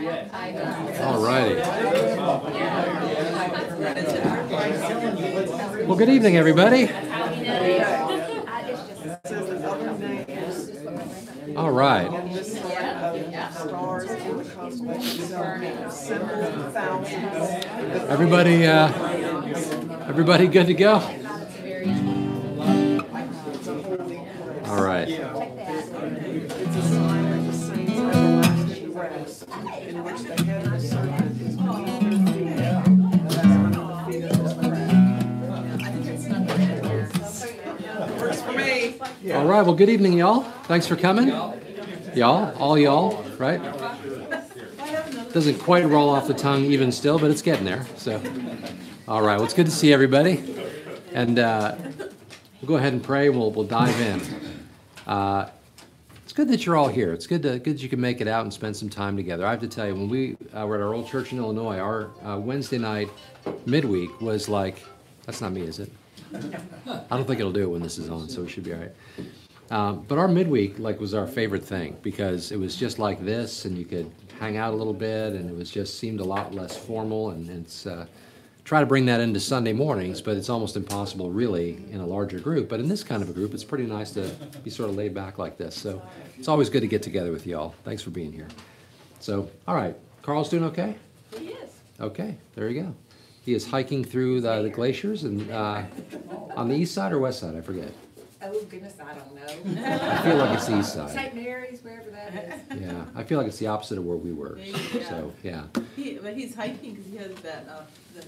All righty. Well, good evening, everybody. All right. Everybody, uh, everybody good to go? Right. Well, good evening, y'all. Thanks for coming. Y'all, all y'all, right? Doesn't quite roll off the tongue even still, but it's getting there. So, all right. Well, it's good to see everybody, and uh, we'll go ahead and pray. We'll we'll dive in. Uh, it's good that you're all here. It's good, to, good that you can make it out and spend some time together. I have to tell you, when we uh, were at our old church in Illinois, our uh, Wednesday night midweek was like, that's not me, is it? I don't think it'll do it when this is on, so it should be all right. Um, but our midweek like was our favorite thing because it was just like this, and you could hang out a little bit, and it was just seemed a lot less formal. And it's uh, try to bring that into Sunday mornings, but it's almost impossible really in a larger group. But in this kind of a group, it's pretty nice to be sort of laid back like this. So it's always good to get together with y'all. Thanks for being here. So all right, Carl's doing okay. He is. Okay, there you go. He is hiking through the, the glaciers and uh, on the east side or west side, I forget. Oh goodness, I don't know. I feel like it's the east side. St. Mary's, wherever that is. Yeah, I feel like it's the opposite of where we were. There you go. So yeah, He, but he's hiking because he has that, uh, the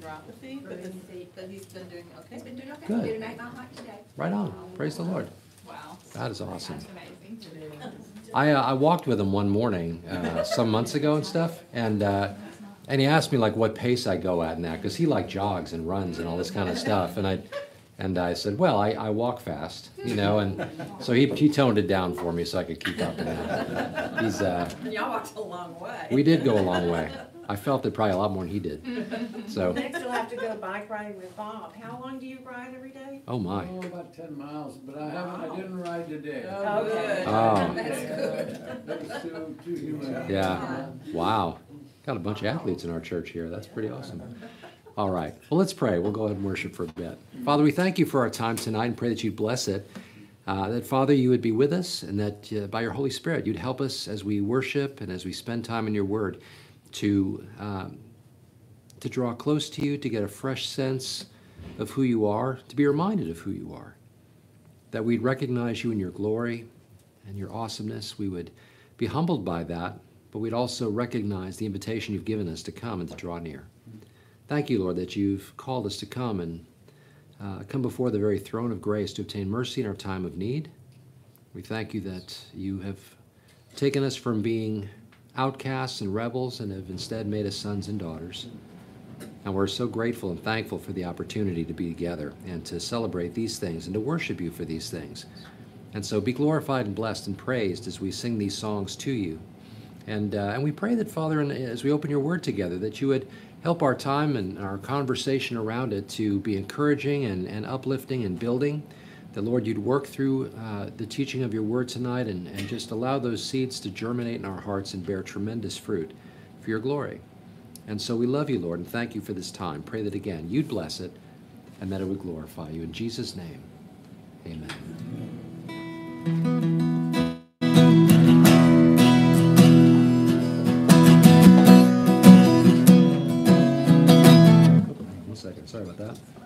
neuropathy, but then, but he's been doing He's okay. been doing okay. Good. He did an eight mile hike today. right on. Praise the Lord. Wow. That is awesome. That's amazing. I uh, I walked with him one morning uh, some months ago and stuff, and uh, and he asked me like what pace I go at in that because he like jogs and runs and all this kind of stuff, and I. And I said, "Well, I, I walk fast, you know," and so he, he toned it down for me so I could keep up. And uh, he's uh, Y'all walked a long way. we did go a long way. I felt it probably a lot more than he did. So, Next, you'll have to go bike riding with Bob. How long do you ride every day? oh my, Oh, about ten miles, but I haven't, I didn't ride today. Oh, good. Oh. That's good. That too, too humid. Yeah. Wow. Got a bunch of athletes in our church here. That's pretty awesome. All right. Well, let's pray. We'll go ahead and worship for a bit. Father, we thank you for our time tonight and pray that you'd bless it. Uh, that, Father, you would be with us and that uh, by your Holy Spirit, you'd help us as we worship and as we spend time in your word to, um, to draw close to you, to get a fresh sense of who you are, to be reminded of who you are. That we'd recognize you in your glory and your awesomeness. We would be humbled by that, but we'd also recognize the invitation you've given us to come and to draw near. Thank you, Lord, that you've called us to come and uh, come before the very throne of grace to obtain mercy in our time of need. We thank you that you have taken us from being outcasts and rebels and have instead made us sons and daughters. And we're so grateful and thankful for the opportunity to be together and to celebrate these things and to worship you for these things. And so be glorified and blessed and praised as we sing these songs to you. And, uh, and we pray that, Father, and as we open your word together, that you would help our time and our conversation around it to be encouraging and, and uplifting and building. The Lord, you'd work through uh, the teaching of your word tonight and, and just allow those seeds to germinate in our hearts and bear tremendous fruit for your glory. And so we love you, Lord, and thank you for this time. Pray that again you'd bless it and that it would glorify you. In Jesus' name, amen. One sorry about that.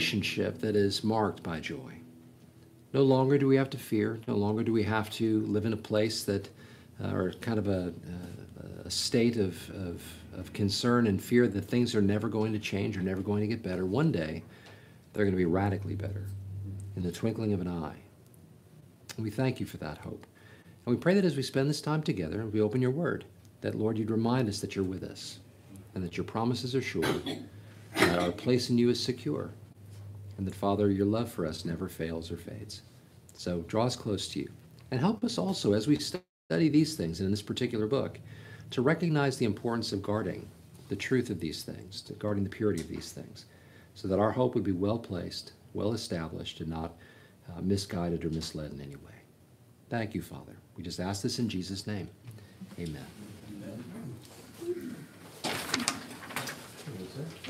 Relationship that is marked by joy. No longer do we have to fear. No longer do we have to live in a place that, uh, or kind of a, a, a state of, of, of concern and fear that things are never going to change or never going to get better. One day, they're going to be radically better in the twinkling of an eye. And we thank you for that hope. And we pray that as we spend this time together, we open your word, that, Lord, you'd remind us that you're with us and that your promises are sure, and that our place in you is secure, and that, Father, your love for us never fails or fades. So draw us close to you. And help us also, as we study these things and in this particular book, to recognize the importance of guarding the truth of these things, to guarding the purity of these things, so that our hope would be well placed, well established, and not uh, misguided or misled in any way. Thank you, Father. We just ask this in Jesus' name. Amen.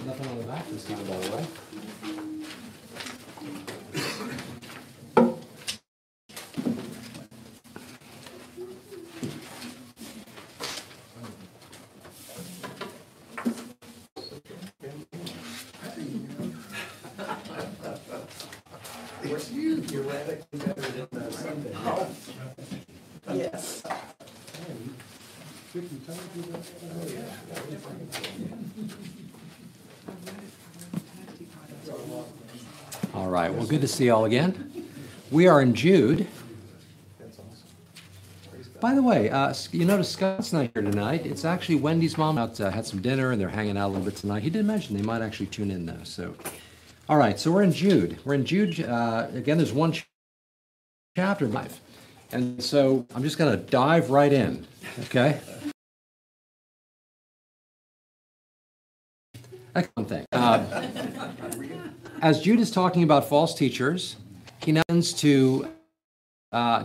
Nothing on the back this time, by the way. Thank you. Right, well, good to see you all again. We are in Jude. By the way, uh, you notice Scott's not here tonight. It's actually Wendy's mom out uh, had some dinner and they're hanging out a little bit tonight. He did mention they might actually tune in though. So, all right, so we're in Jude. We're in Jude uh, again. There's one ch- chapter five, and so I'm just going to dive right in. Okay. Excellent thing. As Jude is talking about false teachers, he tends to uh,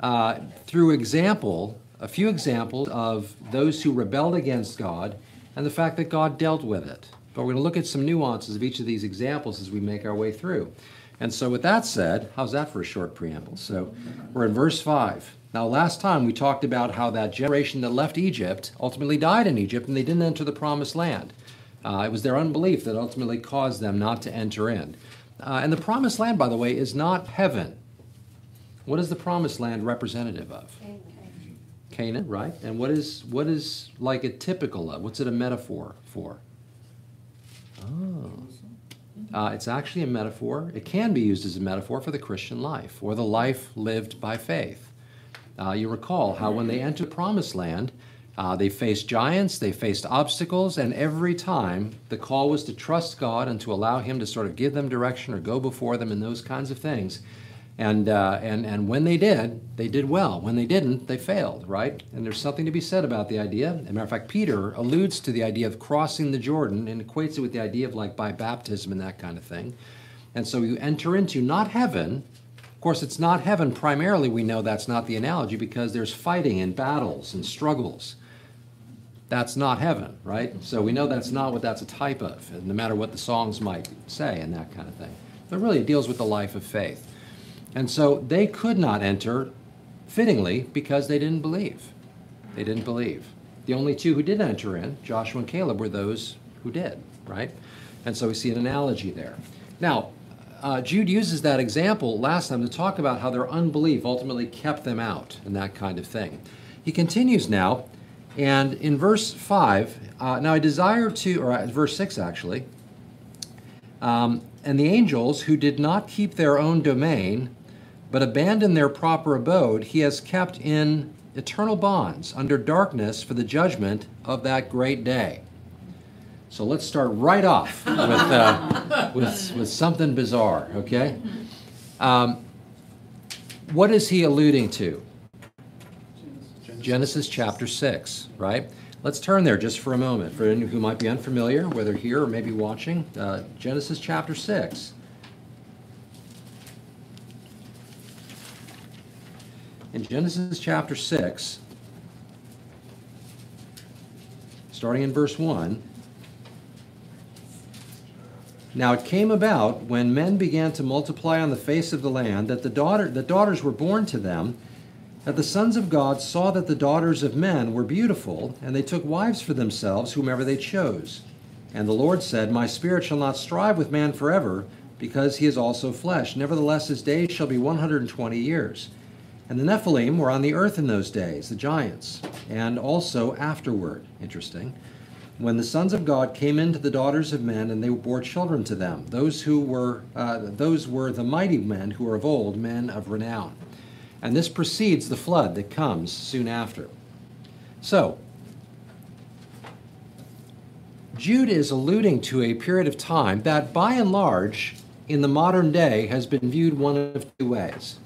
uh, through example, a few examples of those who rebelled against God and the fact that God dealt with it. But we're going to look at some nuances of each of these examples as we make our way through. And so, with that said, how's that for a short preamble? So, we're in verse 5. Now, last time we talked about how that generation that left Egypt ultimately died in Egypt and they didn't enter the promised land. Uh, it was their unbelief that ultimately caused them not to enter in. Uh, and the promised land, by the way, is not heaven. What is the promised land representative of? Canaan, right? And what is what is like a typical of? What's it a metaphor for? Oh. Uh, it's actually a metaphor. It can be used as a metaphor for the Christian life or the life lived by faith. Uh, you recall how when they entered the promised land, uh, they faced giants, they faced obstacles, and every time the call was to trust God and to allow Him to sort of give them direction or go before them and those kinds of things. And, uh, and, and when they did, they did well. When they didn't, they failed, right? And there's something to be said about the idea. As a matter of fact, Peter alludes to the idea of crossing the Jordan and equates it with the idea of like by baptism and that kind of thing. And so you enter into not heaven. Of course, it's not heaven primarily. We know that's not the analogy because there's fighting and battles and struggles. That's not heaven, right? So we know that's not what that's a type of, no matter what the songs might say and that kind of thing. But really, it deals with the life of faith. And so they could not enter fittingly because they didn't believe. They didn't believe. The only two who did enter in, Joshua and Caleb, were those who did, right? And so we see an analogy there. Now, uh, Jude uses that example last time to talk about how their unbelief ultimately kept them out and that kind of thing. He continues now, and in verse 5, uh, now I desire to, or uh, verse 6 actually, um, and the angels who did not keep their own domain, but abandoned their proper abode, he has kept in eternal bonds under darkness for the judgment of that great day. So let's start right off with, uh, with, with something bizarre, okay? Um, what is he alluding to? Genesis chapter 6, right? Let's turn there just for a moment. For anyone who might be unfamiliar, whether here or maybe watching, uh, Genesis chapter 6. In Genesis chapter 6, starting in verse 1, now it came about when men began to multiply on the face of the land that the daughter the daughters were born to them that the sons of God saw that the daughters of men were beautiful and they took wives for themselves whomever they chose and the Lord said my spirit shall not strive with man forever because he is also flesh nevertheless his days shall be 120 years and the Nephilim were on the earth in those days the giants and also afterward interesting when the sons of God came into the daughters of men, and they bore children to them. Those who were uh, those were the mighty men who were of old, men of renown. And this precedes the flood that comes soon after. So, Jude is alluding to a period of time that, by and large, in the modern day, has been viewed one of two ways.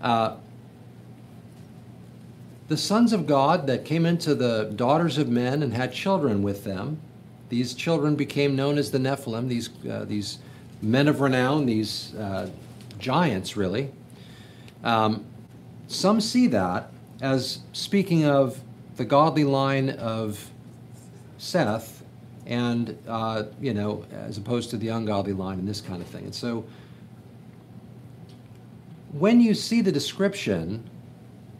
Uh, the sons of God that came into the daughters of men and had children with them, these children became known as the Nephilim, these, uh, these men of renown, these uh, giants, really. Um, some see that as speaking of the godly line of Seth and, uh, you know, as opposed to the ungodly line and this kind of thing. And so when you see the description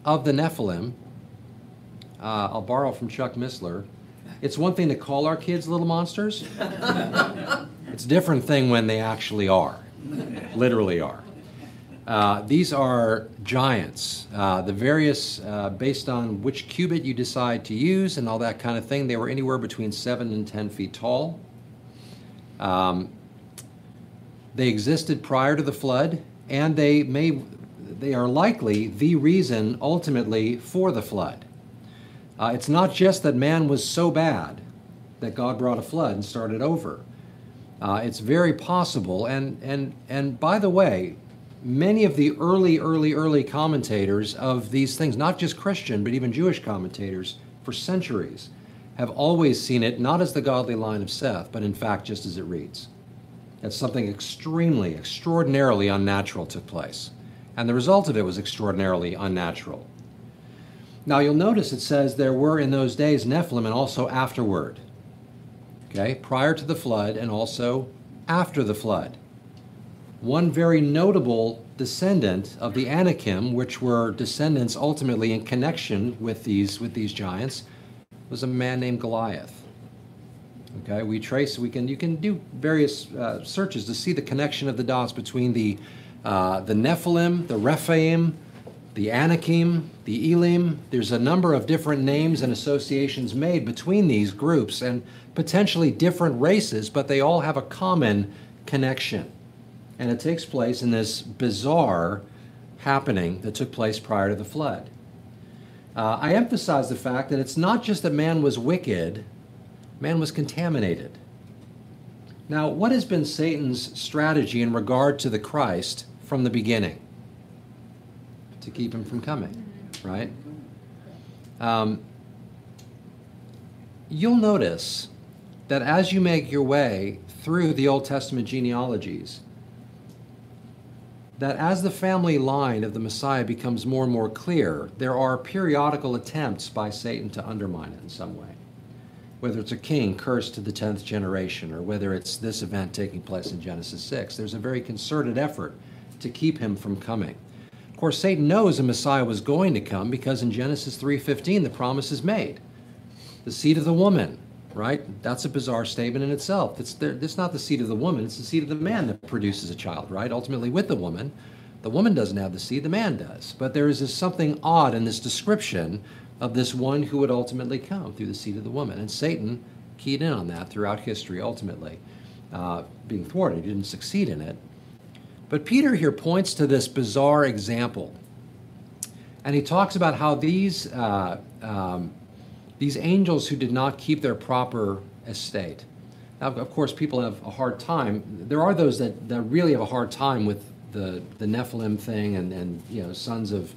of the Nephilim, uh, I'll borrow from Chuck Missler. It's one thing to call our kids little monsters. it's a different thing when they actually are, literally are. Uh, these are giants. Uh, the various, uh, based on which cubit you decide to use and all that kind of thing, they were anywhere between 7 and 10 feet tall. Um, they existed prior to the flood, and they may they are likely the reason ultimately for the flood. Uh, it's not just that man was so bad that God brought a flood and started over. Uh, it's very possible, and and and by the way, many of the early, early, early commentators of these things, not just Christian but even Jewish commentators, for centuries, have always seen it not as the godly line of Seth, but in fact just as it reads. That something extremely, extraordinarily unnatural took place and the result of it was extraordinarily unnatural. Now you'll notice it says there were in those days Nephilim and also afterward. Okay, prior to the flood and also after the flood. One very notable descendant of the Anakim, which were descendants ultimately in connection with these with these giants, was a man named Goliath. Okay, we trace we can you can do various uh, searches to see the connection of the dots between the uh, the Nephilim, the Rephaim, the Anakim, the Elim. There's a number of different names and associations made between these groups and potentially different races, but they all have a common connection. And it takes place in this bizarre happening that took place prior to the flood. Uh, I emphasize the fact that it's not just that man was wicked, man was contaminated. Now, what has been Satan's strategy in regard to the Christ from the beginning? To keep him from coming, right? Um, you'll notice that as you make your way through the Old Testament genealogies, that as the family line of the Messiah becomes more and more clear, there are periodical attempts by Satan to undermine it in some way whether it's a king cursed to the 10th generation or whether it's this event taking place in Genesis 6. There's a very concerted effort to keep him from coming. Of course, Satan knows a Messiah was going to come because in Genesis 3:15 the promise is made. The seed of the woman, right? That's a bizarre statement in itself. It's, it's not the seed of the woman, it's the seed of the man that produces a child, right? Ultimately with the woman. The woman doesn't have the seed, the man does. But there is this something odd in this description of this one who would ultimately come through the seed of the woman. And Satan keyed in on that throughout history, ultimately, uh, being thwarted. He didn't succeed in it. But Peter here points to this bizarre example. And he talks about how these, uh, um, these angels who did not keep their proper estate. Now, of course, people have a hard time. There are those that, that really have a hard time with the, the Nephilim thing and, and you know, sons of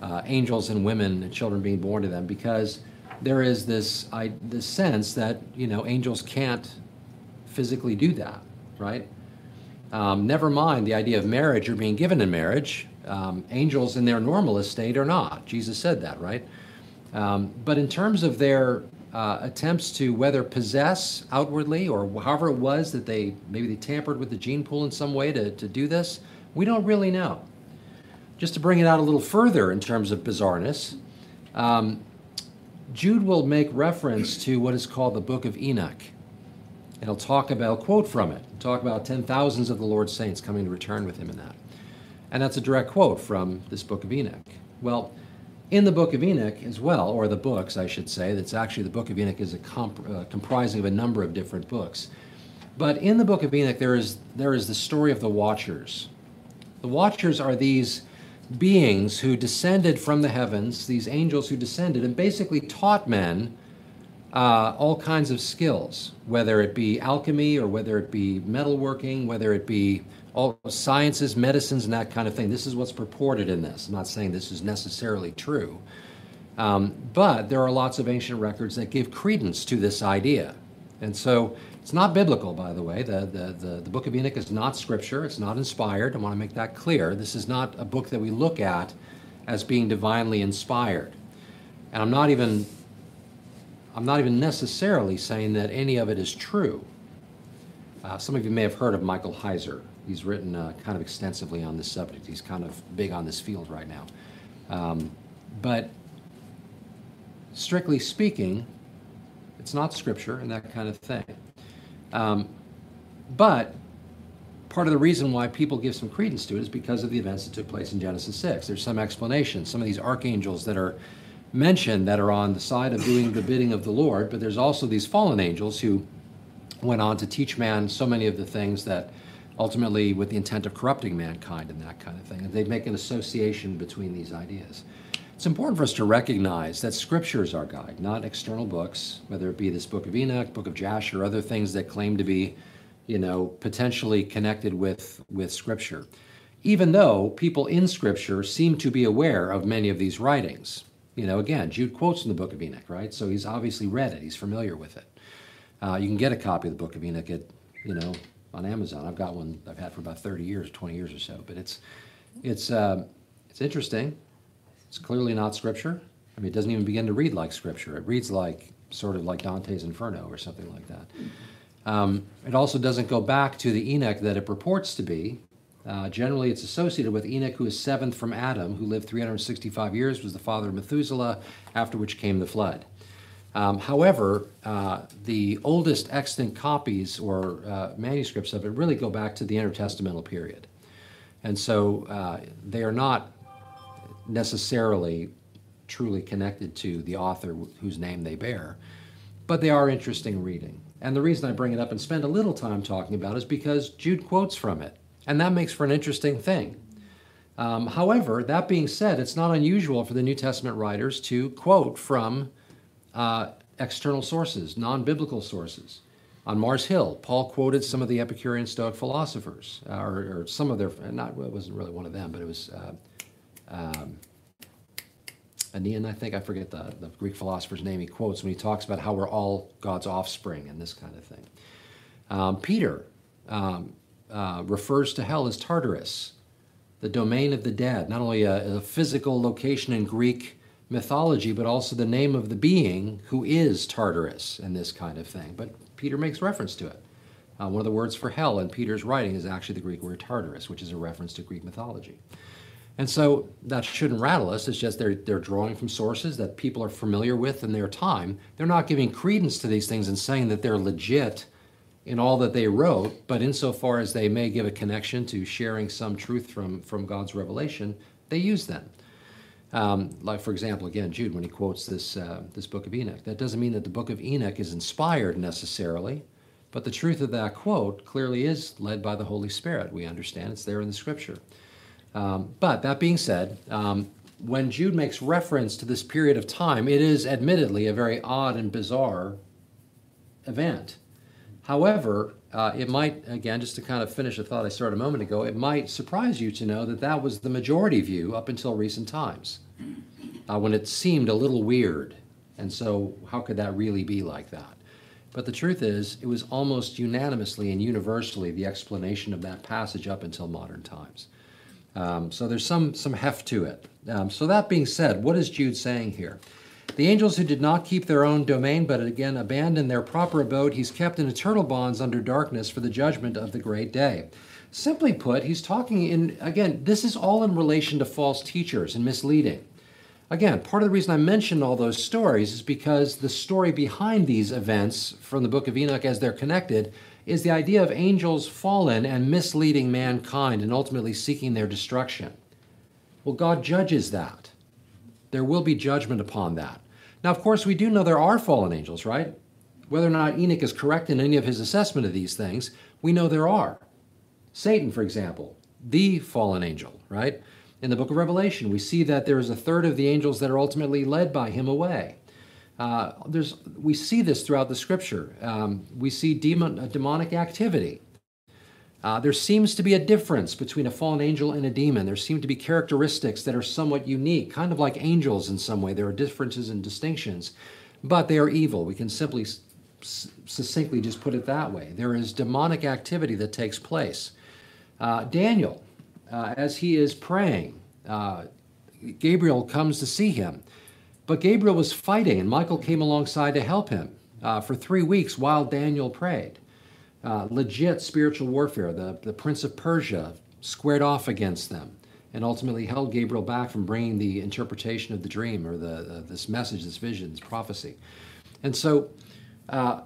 uh, angels and women and children being born to them because there is this I, this sense that you know angels can't physically do that, right? Um, never mind the idea of marriage or being given in marriage. Um, angels in their normal estate are not. Jesus said that, right? Um, but in terms of their uh, attempts to whether possess outwardly or however it was that they maybe they tampered with the gene pool in some way to, to do this, we don't really know. Just to bring it out a little further in terms of bizarreness, um, Jude will make reference to what is called the Book of Enoch. And he'll talk about, quote from it, talk about ten thousands of the Lord's saints coming to return with him in that. And that's a direct quote from this Book of Enoch. Well, in the Book of Enoch as well, or the books, I should say, that's actually the Book of Enoch is comp- uh, comprising of a number of different books. But in the Book of Enoch, there is, there is the story of the Watchers. The Watchers are these beings who descended from the heavens, these angels who descended and basically taught men uh, all kinds of skills, whether it be alchemy or whether it be metalworking, whether it be all sciences, medicines, and that kind of thing. This is what's purported in this. I'm not saying this is necessarily true. Um, but there are lots of ancient records that give credence to this idea. And so it's not biblical, by the way. The, the, the, the, Book of Enoch is not scripture, it's not inspired. I want to make that clear. This is not a book that we look at as being divinely inspired. And I'm not even I'm not even necessarily saying that any of it is true. Uh, some of you may have heard of Michael Heiser. He's written uh, kind of extensively on this subject. He's kind of big on this field right now. Um, but strictly speaking, it's not scripture and that kind of thing. Um, but part of the reason why people give some credence to it is because of the events that took place in Genesis 6. There's some explanation. Some of these archangels that are mentioned that are on the side of doing the bidding of the Lord, but there's also these fallen angels who went on to teach man so many of the things that ultimately with the intent of corrupting mankind and that kind of thing. And they make an association between these ideas. It's important for us to recognize that Scripture is our guide, not external books, whether it be this book of Enoch, book of Jasher, or other things that claim to be, you know, potentially connected with, with Scripture. Even though people in Scripture seem to be aware of many of these writings. You know, again, Jude quotes from the book of Enoch, right? So he's obviously read it, he's familiar with it. Uh, you can get a copy of the book of Enoch at, you know, on Amazon. I've got one I've had for about 30 years, 20 years or so. But it's, it's, uh, it's interesting. It's clearly not scripture. I mean, it doesn't even begin to read like scripture. It reads like sort of like Dante's Inferno or something like that. Um, it also doesn't go back to the Enoch that it purports to be. Uh, generally, it's associated with Enoch, who is seventh from Adam, who lived 365 years, was the father of Methuselah, after which came the flood. Um, however, uh, the oldest extant copies or uh, manuscripts of it really go back to the intertestamental period. And so uh, they are not necessarily truly connected to the author whose name they bear, but they are interesting reading. And the reason I bring it up and spend a little time talking about is because Jude quotes from it, and that makes for an interesting thing. Um, however, that being said, it's not unusual for the New Testament writers to quote from uh, external sources, non biblical sources. On Mars Hill, Paul quoted some of the Epicurean Stoic philosophers, uh, or, or, some of their, not, it wasn't really one of them, but it was uh, um, Aenean, I think, I forget the, the Greek philosopher's name he quotes when he talks about how we're all God's offspring and this kind of thing. Um, Peter um, uh, refers to hell as Tartarus, the domain of the dead, not only a, a physical location in Greek mythology, but also the name of the being who is Tartarus and this kind of thing. But Peter makes reference to it. Uh, one of the words for hell in Peter's writing is actually the Greek word Tartarus, which is a reference to Greek mythology. And so that shouldn't rattle us. It's just they're, they're drawing from sources that people are familiar with in their time. They're not giving credence to these things and saying that they're legit in all that they wrote, but insofar as they may give a connection to sharing some truth from, from God's revelation, they use them. Um, like, for example, again, Jude, when he quotes this, uh, this book of Enoch, that doesn't mean that the book of Enoch is inspired necessarily, but the truth of that quote clearly is led by the Holy Spirit. We understand it's there in the scripture. Um, but that being said, um, when Jude makes reference to this period of time, it is admittedly a very odd and bizarre event. However, uh, it might, again, just to kind of finish a thought I started a moment ago, it might surprise you to know that that was the majority view up until recent times, uh, when it seemed a little weird. And so, how could that really be like that? But the truth is, it was almost unanimously and universally the explanation of that passage up until modern times. Um, so there's some some heft to it. Um, so that being said, what is Jude saying here? The angels who did not keep their own domain, but again abandoned their proper abode, he's kept in eternal bonds under darkness for the judgment of the great day. Simply put, he's talking in, again, this is all in relation to false teachers and misleading. Again, part of the reason I mentioned all those stories is because the story behind these events from the book of Enoch, as they're connected, is the idea of angels fallen and misleading mankind and ultimately seeking their destruction. Well, God judges that. There will be judgment upon that. Now, of course, we do know there are fallen angels, right? Whether or not Enoch is correct in any of his assessment of these things, we know there are. Satan, for example, the fallen angel, right? In the book of Revelation, we see that there is a third of the angels that are ultimately led by him away. Uh, there's, we see this throughout the scripture. Um, we see demon, demonic activity. Uh, there seems to be a difference between a fallen angel and a demon. There seem to be characteristics that are somewhat unique, kind of like angels in some way. There are differences and distinctions, but they are evil. We can simply succinctly just put it that way. There is demonic activity that takes place. Uh, Daniel, uh, as he is praying, uh, Gabriel comes to see him. But Gabriel was fighting, and Michael came alongside to help him uh, for three weeks while Daniel prayed uh, legit spiritual warfare. The, the prince of Persia squared off against them and ultimately held Gabriel back from bringing the interpretation of the dream or the, uh, this message, this vision, this prophecy. And so, uh,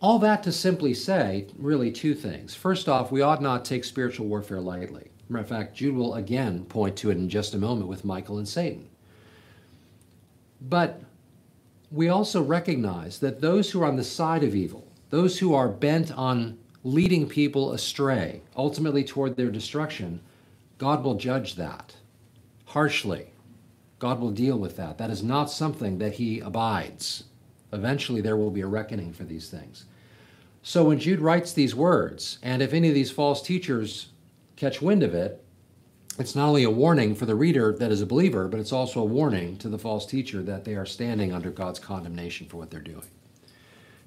all that to simply say, really, two things. First off, we ought not take spiritual warfare lightly. Matter of fact, Jude will again point to it in just a moment with Michael and Satan. But we also recognize that those who are on the side of evil, those who are bent on leading people astray, ultimately toward their destruction, God will judge that harshly. God will deal with that. That is not something that He abides. Eventually, there will be a reckoning for these things. So, when Jude writes these words, and if any of these false teachers catch wind of it, it's not only a warning for the reader that is a believer, but it's also a warning to the false teacher that they are standing under God's condemnation for what they're doing.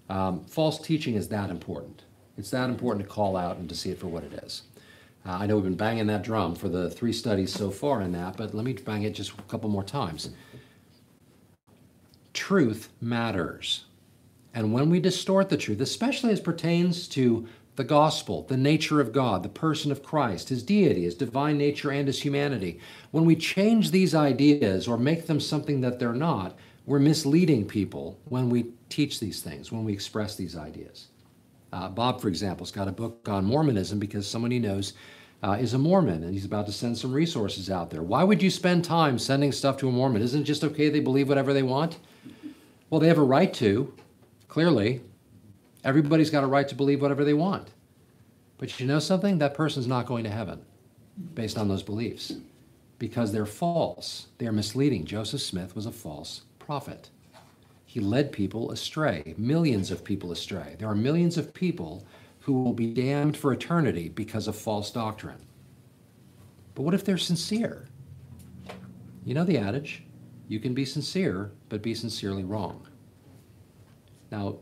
Um, false teaching is that important. It's that important to call out and to see it for what it is. Uh, I know we've been banging that drum for the three studies so far in that, but let me bang it just a couple more times. Truth matters. And when we distort the truth, especially as pertains to the gospel, the nature of God, the person of Christ, his deity, his divine nature, and his humanity, when we change these ideas or make them something that they're not, we're misleading people when we teach these things, when we express these ideas. Uh, Bob, for example, has got a book on Mormonism because someone he knows uh, is a Mormon and he's about to send some resources out there. Why would you spend time sending stuff to a Mormon? Isn't it just okay they believe whatever they want? Well, they have a right to, clearly. Everybody's got a right to believe whatever they want. But you know something? That person's not going to heaven based on those beliefs because they're false. They're misleading. Joseph Smith was a false prophet. He led people astray, millions of people astray. There are millions of people who will be damned for eternity because of false doctrine. But what if they're sincere? You know the adage you can be sincere, but be sincerely wrong. Now,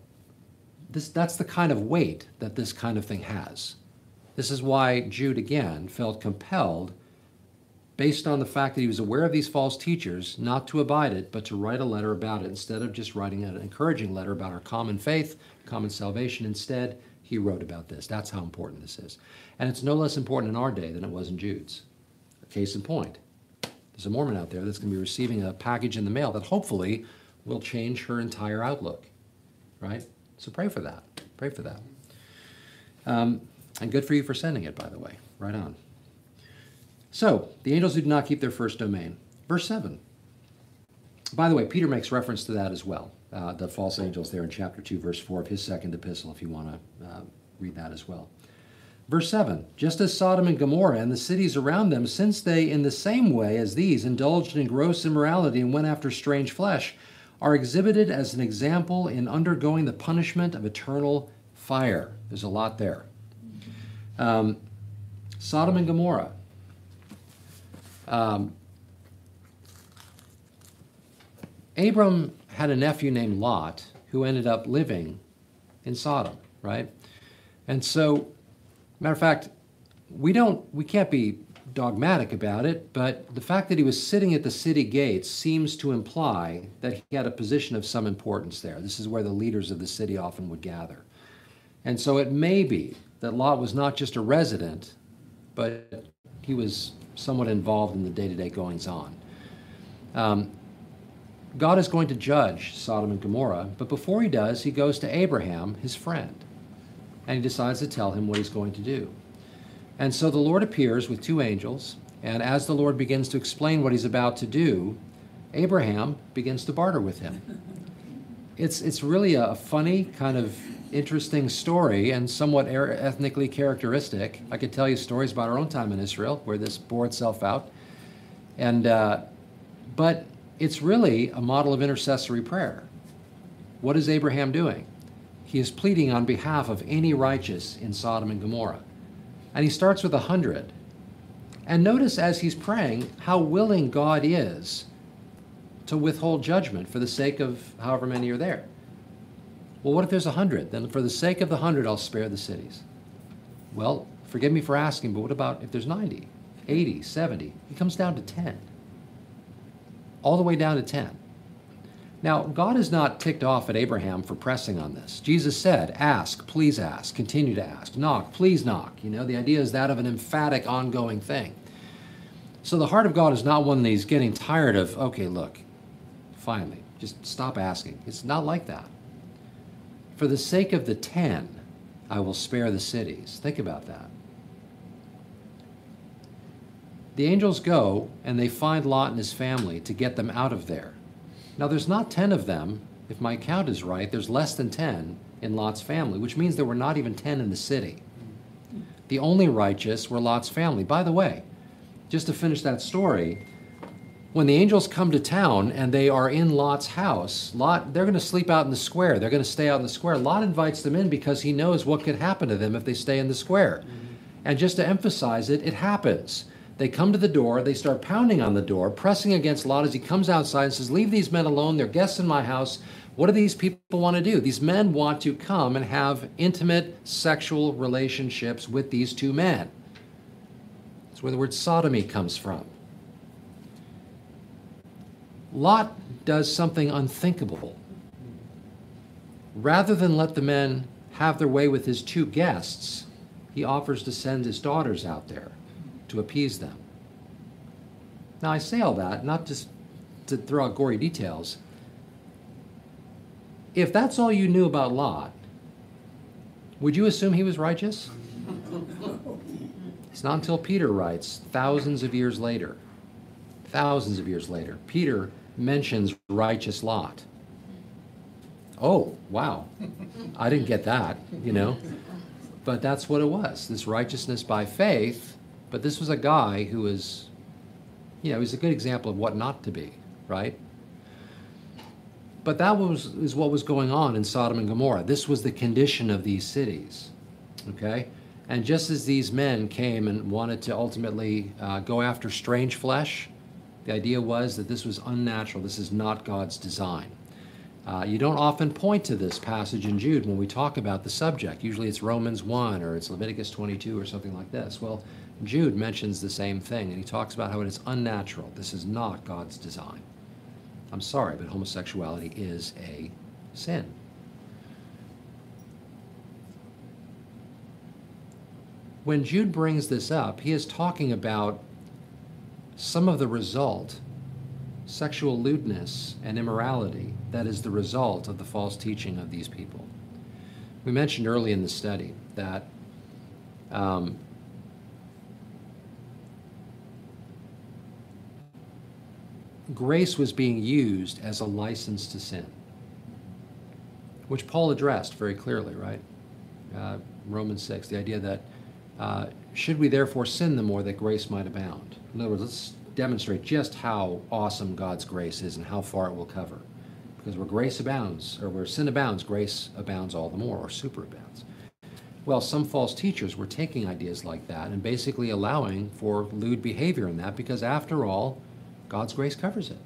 this, that's the kind of weight that this kind of thing has. This is why Jude again felt compelled based on the fact that he was aware of these false teachers, not to abide it, but to write a letter about it instead of just writing an encouraging letter about our common faith, common salvation. Instead, he wrote about this. That's how important this is. And it's no less important in our day than it was in Jude's. Case in point. There's a Mormon out there that's going to be receiving a package in the mail that hopefully will change her entire outlook, right? So pray for that. Pray for that. Um, and good for you for sending it, by the way. Right on. So, the angels who did not keep their first domain. Verse 7. By the way, Peter makes reference to that as well, uh, the false angels there in chapter 2, verse 4 of his second epistle, if you want to uh, read that as well. Verse 7 Just as Sodom and Gomorrah and the cities around them, since they, in the same way as these, indulged in gross immorality and went after strange flesh, are exhibited as an example in undergoing the punishment of eternal fire. There's a lot there. Um, Sodom and Gomorrah. Um, Abram had a nephew named Lot who ended up living in Sodom, right? And so, matter of fact, we don't, we can't be dogmatic about it, but the fact that he was sitting at the city gates seems to imply that he had a position of some importance there. This is where the leaders of the city often would gather. And so it may be that Lot was not just a resident, but he was somewhat involved in the day to day goings on. Um, God is going to judge Sodom and Gomorrah, but before he does, he goes to Abraham, his friend, and he decides to tell him what he's going to do. And so the Lord appears with two angels, and as the Lord begins to explain what he's about to do, Abraham begins to barter with him. It's, it's really a funny, kind of interesting story and somewhat er- ethnically characteristic. I could tell you stories about our own time in Israel where this bore itself out. And, uh, but it's really a model of intercessory prayer. What is Abraham doing? He is pleading on behalf of any righteous in Sodom and Gomorrah. And he starts with a hundred. And notice as he's praying how willing God is to withhold judgment for the sake of however many are there. Well, what if there's a hundred? Then for the sake of the hundred, I'll spare the cities. Well, forgive me for asking, but what about if there's 90, 80, 70? He comes down to 10. All the way down to 10. Now, God is not ticked off at Abraham for pressing on this. Jesus said, Ask, please ask, continue to ask, knock, please knock. You know, the idea is that of an emphatic, ongoing thing. So the heart of God is not one that he's getting tired of, okay, look, finally, just stop asking. It's not like that. For the sake of the ten, I will spare the cities. Think about that. The angels go and they find Lot and his family to get them out of there. Now, there's not 10 of them. If my count is right, there's less than 10 in Lot's family, which means there were not even 10 in the city. The only righteous were Lot's family. By the way, just to finish that story, when the angels come to town and they are in Lot's house, Lot, they're going to sleep out in the square. They're going to stay out in the square. Lot invites them in because he knows what could happen to them if they stay in the square. Mm-hmm. And just to emphasize it, it happens. They come to the door, they start pounding on the door, pressing against Lot as he comes outside and says, Leave these men alone, they're guests in my house. What do these people want to do? These men want to come and have intimate sexual relationships with these two men. That's where the word sodomy comes from. Lot does something unthinkable. Rather than let the men have their way with his two guests, he offers to send his daughters out there to appease them. Now, I say all that not just to throw out gory details. If that's all you knew about Lot, would you assume he was righteous? It's not until Peter writes, thousands of years later, thousands of years later, Peter mentions righteous Lot. Oh, wow. I didn't get that, you know. But that's what it was this righteousness by faith. But this was a guy who was, you know, he's a good example of what not to be, right? But that was is what was going on in Sodom and Gomorrah. This was the condition of these cities, okay? And just as these men came and wanted to ultimately uh, go after strange flesh, the idea was that this was unnatural. This is not God's design. Uh, you don't often point to this passage in Jude when we talk about the subject. Usually it's Romans 1 or it's Leviticus 22 or something like this. Well, Jude mentions the same thing, and he talks about how it is unnatural. This is not God's design. I'm sorry, but homosexuality is a sin. When Jude brings this up, he is talking about some of the result, sexual lewdness and immorality, that is the result of the false teaching of these people. We mentioned early in the study that um, grace was being used as a license to sin, which Paul addressed very clearly, right? Uh, Romans 6, the idea that uh, should we therefore sin the more that grace might abound? In other words, let's demonstrate just how awesome God's grace is and how far it will cover. Because where grace abounds, or where sin abounds, grace abounds all the more, or superabounds. Well, some false teachers were taking ideas like that and basically allowing for lewd behavior in that because, after all, God's grace covers it.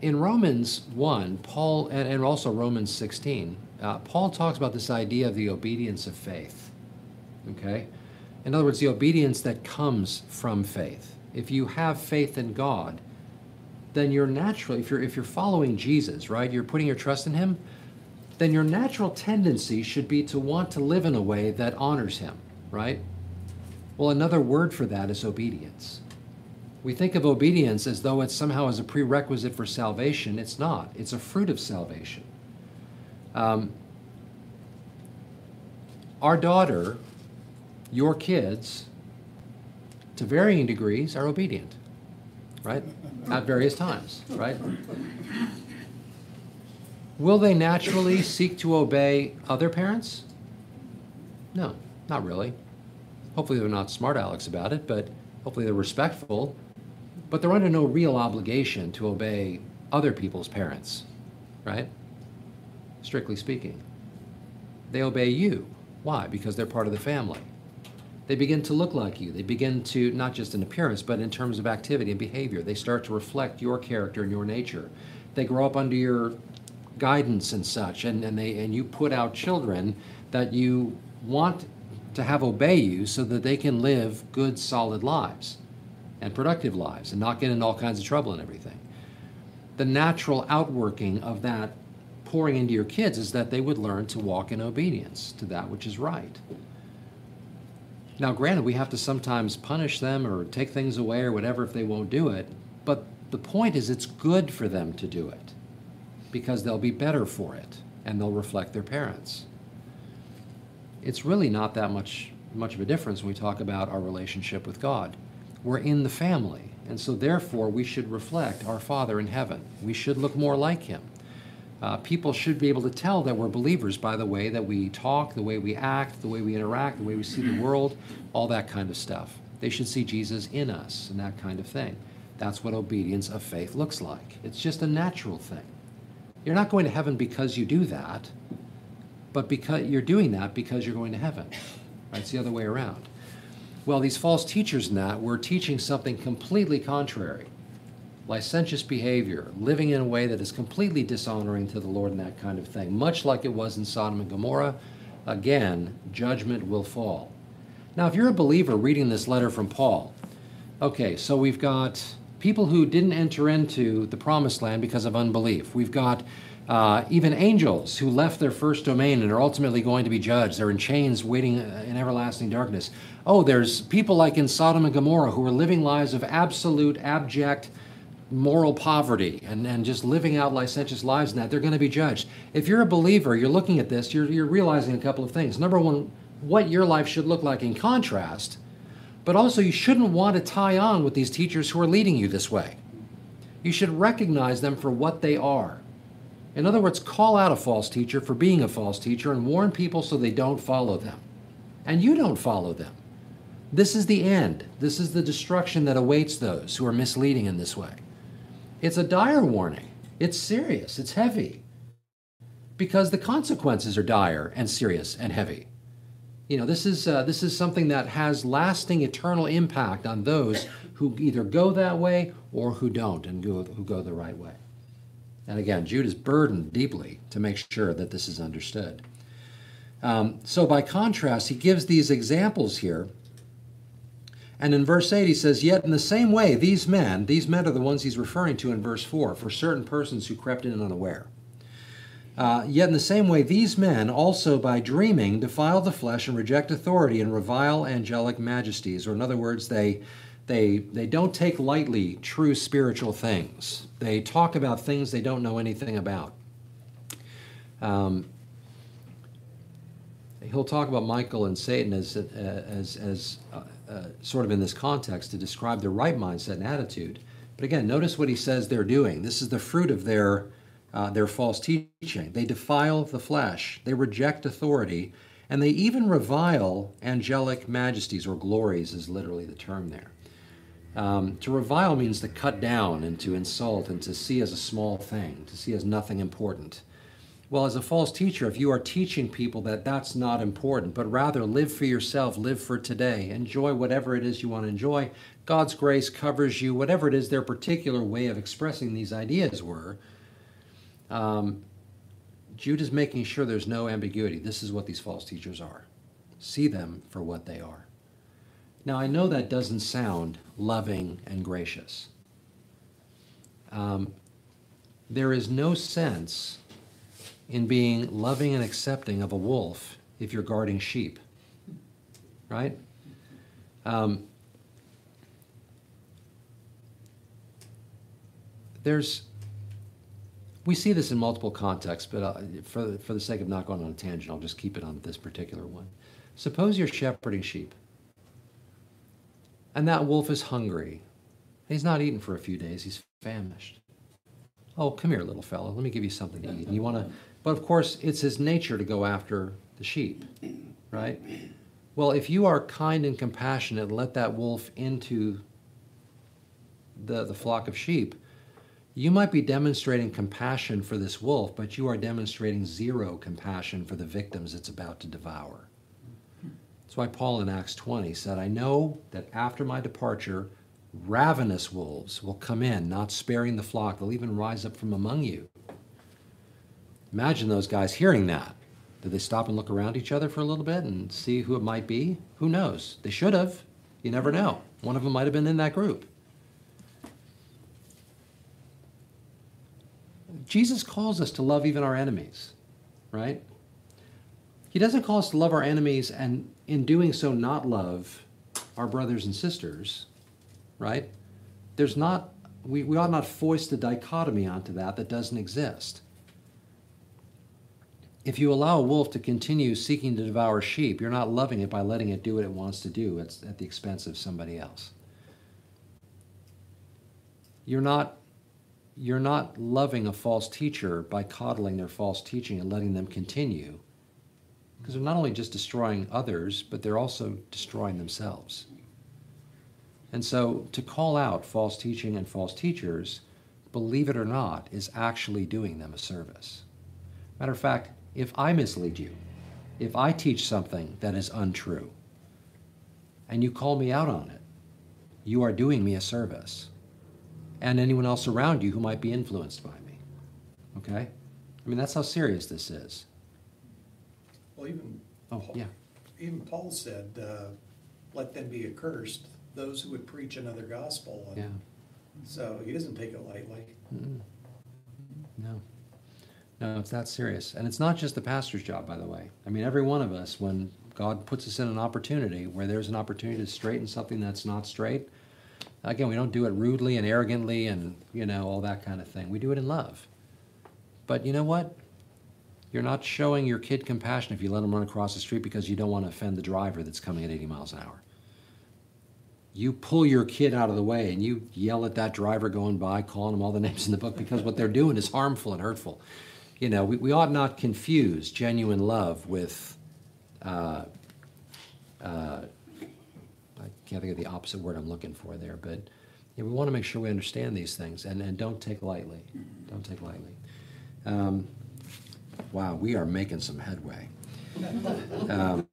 In Romans 1, Paul, and, and also Romans 16, uh, Paul talks about this idea of the obedience of faith. Okay? In other words, the obedience that comes from faith. If you have faith in God, then you're naturally, if you're, if you're following Jesus, right, you're putting your trust in Him, then your natural tendency should be to want to live in a way that honors Him, right? Well, another word for that is obedience. We think of obedience as though it's somehow as a prerequisite for salvation. It's not, it's a fruit of salvation. Um, our daughter, your kids, to varying degrees, are obedient, right? At various times, right? Will they naturally seek to obey other parents? No, not really. Hopefully, they're not smart Alex about it, but hopefully, they're respectful. But they're under no real obligation to obey other people's parents, right? Strictly speaking. They obey you. Why? Because they're part of the family. They begin to look like you. They begin to, not just in appearance, but in terms of activity and behavior. They start to reflect your character and your nature. They grow up under your guidance and such, and, and, they, and you put out children that you want to have obey you so that they can live good, solid lives and productive lives and not get in all kinds of trouble and everything. The natural outworking of that pouring into your kids is that they would learn to walk in obedience to that which is right. Now, granted, we have to sometimes punish them or take things away or whatever if they won't do it, but the point is it's good for them to do it. because they'll be better for it and they'll reflect their parents. It's really not that much much of a difference when we talk about our relationship with God. We're in the family, and so therefore we should reflect our Father in heaven. We should look more like Him. Uh, people should be able to tell that we're believers by the way that we talk, the way we act, the way we interact, the way we see the world, all that kind of stuff. They should see Jesus in us and that kind of thing. That's what obedience of faith looks like. It's just a natural thing. You're not going to heaven because you do that, but because you're doing that because you're going to heaven. Right? It's the other way around. Well, these false teachers in that were teaching something completely contrary. Licentious behavior, living in a way that is completely dishonoring to the Lord and that kind of thing. Much like it was in Sodom and Gomorrah, again, judgment will fall. Now, if you're a believer reading this letter from Paul, okay, so we've got people who didn't enter into the promised land because of unbelief. We've got uh, even angels who left their first domain and are ultimately going to be judged. They're in chains waiting uh, in everlasting darkness. Oh, there's people like in Sodom and Gomorrah who are living lives of absolute, abject moral poverty and, and just living out licentious lives and that. They're going to be judged. If you're a believer, you're looking at this, you're, you're realizing a couple of things. Number one, what your life should look like in contrast, but also you shouldn't want to tie on with these teachers who are leading you this way. You should recognize them for what they are. In other words, call out a false teacher for being a false teacher and warn people so they don't follow them. And you don't follow them. This is the end. This is the destruction that awaits those who are misleading in this way. It's a dire warning. It's serious. It's heavy. Because the consequences are dire and serious and heavy. You know, this is, uh, this is something that has lasting eternal impact on those who either go that way or who don't and go, who go the right way. And again, Jude is burdened deeply to make sure that this is understood. Um, so, by contrast, he gives these examples here. And in verse 8, he says, Yet in the same way, these men, these men are the ones he's referring to in verse 4, for certain persons who crept in unaware. Uh, yet in the same way, these men also by dreaming defile the flesh and reject authority and revile angelic majesties. Or, in other words, they they, they don't take lightly true spiritual things. They talk about things they don't know anything about. Um, he'll talk about Michael and Satan as, as, as uh, sort of in this context to describe their right mindset and attitude. But again, notice what he says they're doing. This is the fruit of their, uh, their false teaching. They defile the flesh, they reject authority, and they even revile angelic majesties or glories, is literally the term there. Um, to revile means to cut down and to insult and to see as a small thing, to see as nothing important. Well, as a false teacher, if you are teaching people that that's not important, but rather live for yourself, live for today, enjoy whatever it is you want to enjoy, God's grace covers you, whatever it is their particular way of expressing these ideas were, um, Jude is making sure there's no ambiguity. This is what these false teachers are. See them for what they are. Now, I know that doesn't sound loving and gracious. Um, there is no sense in being loving and accepting of a wolf if you're guarding sheep, right? Um, there's, we see this in multiple contexts, but uh, for, for the sake of not going on a tangent, I'll just keep it on this particular one. Suppose you're shepherding sheep and that wolf is hungry. He's not eaten for a few days. He's famished. Oh, come here, little fellow. Let me give you something to eat. And you want to, but of course, it's his nature to go after the sheep, right? Well, if you are kind and compassionate and let that wolf into the, the flock of sheep, you might be demonstrating compassion for this wolf, but you are demonstrating zero compassion for the victims it's about to devour. That's why Paul in Acts 20 said, I know that after my departure, ravenous wolves will come in, not sparing the flock. They'll even rise up from among you. Imagine those guys hearing that. Did they stop and look around each other for a little bit and see who it might be? Who knows? They should have. You never know. One of them might have been in that group. Jesus calls us to love even our enemies, right? He doesn't call us to love our enemies and in doing so not love our brothers and sisters, right? There's not, we, we ought not foist a dichotomy onto that that doesn't exist. If you allow a wolf to continue seeking to devour sheep, you're not loving it by letting it do what it wants to do it's at the expense of somebody else. You're not you're not loving a false teacher by coddling their false teaching and letting them continue. Because they're not only just destroying others, but they're also destroying themselves. And so to call out false teaching and false teachers, believe it or not, is actually doing them a service. Matter of fact, if I mislead you, if I teach something that is untrue, and you call me out on it, you are doing me a service. And anyone else around you who might be influenced by me. Okay? I mean, that's how serious this is. Well, even, Oh, yeah. even Paul said, uh, let them be accursed, those who would preach another gospel. and Yeah. So he doesn't take it lightly. Mm-mm. No. No, it's that serious. And it's not just the pastor's job, by the way. I mean, every one of us, when God puts us in an opportunity where there's an opportunity to straighten something that's not straight, again, we don't do it rudely and arrogantly and, you know, all that kind of thing. We do it in love. But you know what? You're not showing your kid compassion if you let them run across the street because you don't want to offend the driver that's coming at 80 miles an hour. You pull your kid out of the way and you yell at that driver going by, calling them all the names in the book because what they're doing is harmful and hurtful. You know, we, we ought not confuse genuine love with, uh, uh, I can't think of the opposite word I'm looking for there, but yeah, we want to make sure we understand these things and, and don't take lightly. Don't take lightly. Um, wow, we are making some headway. Um,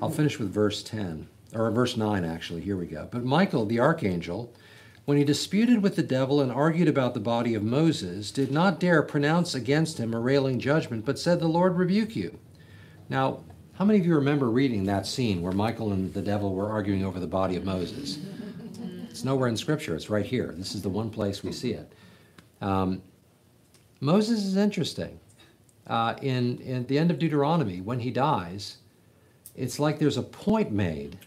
I'll finish with verse 10, or verse 9, actually. Here we go. But Michael, the archangel, when he disputed with the devil and argued about the body of Moses, did not dare pronounce against him a railing judgment, but said, The Lord rebuke you. Now, how many of you remember reading that scene where Michael and the devil were arguing over the body of Moses? It's nowhere in Scripture, it's right here. This is the one place we see it. Um, Moses is interesting. Uh, in, in the end of Deuteronomy, when he dies, it's like there's a point made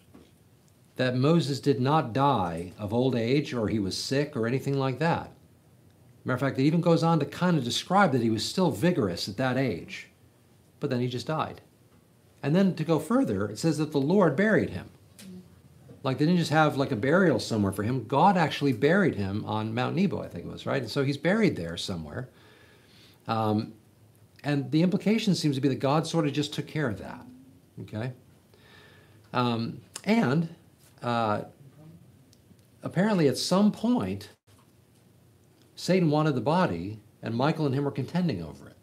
that Moses did not die of old age or he was sick or anything like that. Matter of fact, it even goes on to kind of describe that he was still vigorous at that age, but then he just died. And then to go further, it says that the Lord buried him. Like they didn't just have like a burial somewhere for him. God actually buried him on Mount Nebo, I think it was, right? And so he's buried there somewhere. Um, and the implication seems to be that God sort of just took care of that. Okay? Um, and uh, apparently, at some point, Satan wanted the body, and Michael and him were contending over it.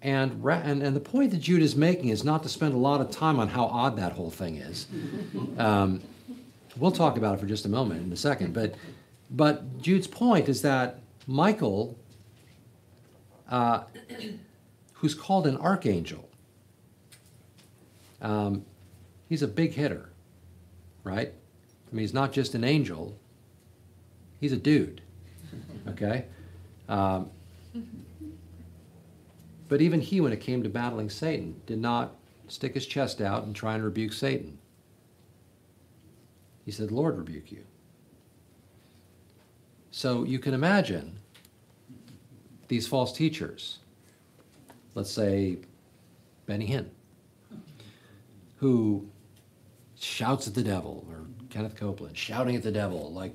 And, ra- and, and the point that Jude is making is not to spend a lot of time on how odd that whole thing is. Um, we'll talk about it for just a moment in a second. But, but Jude's point is that Michael, uh, who's called an archangel, um, he's a big hitter, right? I mean, he's not just an angel, he's a dude, okay? Um, but even he, when it came to battling Satan, did not stick his chest out and try and rebuke Satan. He said, Lord, rebuke you. So you can imagine these false teachers, let's say Benny Hinn, who shouts at the devil, or Kenneth Copeland shouting at the devil, like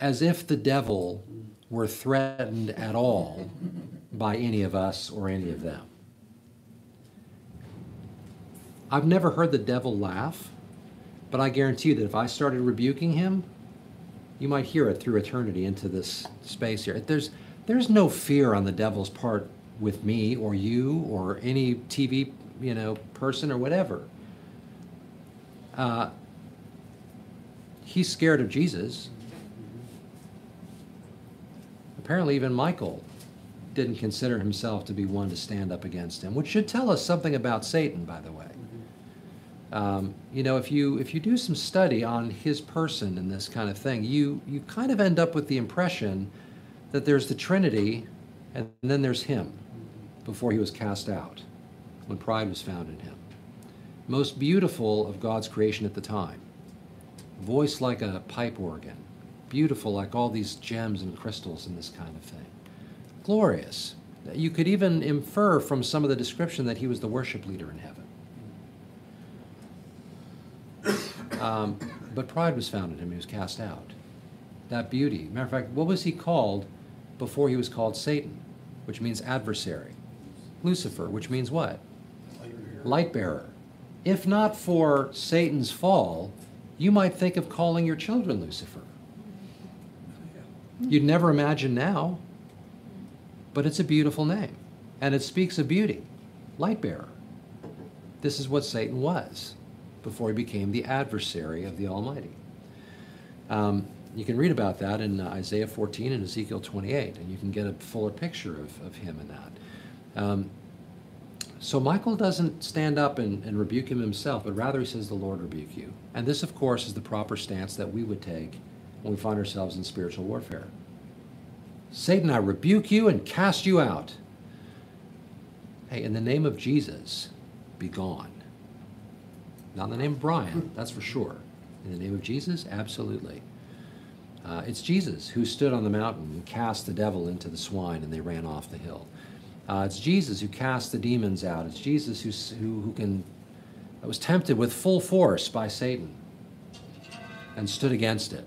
as if the devil were threatened at all by any of us or any of them. I've never heard the devil laugh, but I guarantee you that if I started rebuking him, you might hear it through eternity into this space here. There's, there's no fear on the devil's part with me or you or any TV you know, person or whatever. Uh, he's scared of Jesus. Apparently, even Michael didn't consider himself to be one to stand up against him, which should tell us something about Satan, by the way. Um, you know, if you if you do some study on his person and this kind of thing, you you kind of end up with the impression that there's the Trinity, and then there's him, before he was cast out, when pride was found in him. Most beautiful of God's creation at the time, voice like a pipe organ, beautiful like all these gems and crystals and this kind of thing. glorious. You could even infer from some of the description that he was the worship leader in heaven. Um, but pride was found in him, he was cast out. That beauty. Matter of fact, what was he called before he was called Satan, which means adversary? Lucifer, which means what? Light bearer. If not for Satan's fall, you might think of calling your children Lucifer. You'd never imagine now, but it's a beautiful name. And it speaks of beauty. Light bearer. This is what Satan was before he became the adversary of the Almighty. Um, you can read about that in uh, Isaiah 14 and Ezekiel 28, and you can get a fuller picture of, of him in that. Um, so Michael doesn't stand up and, and rebuke him himself, but rather he says, The Lord rebuke you. And this, of course, is the proper stance that we would take when we find ourselves in spiritual warfare. Satan, I rebuke you and cast you out. Hey, in the name of Jesus, be gone. Not in the name of Brian, that's for sure. In the name of Jesus, absolutely. Uh, it's Jesus who stood on the mountain and cast the devil into the swine and they ran off the hill. Uh, it's Jesus who cast the demons out. It's Jesus who, who, who can, was tempted with full force by Satan and stood against it,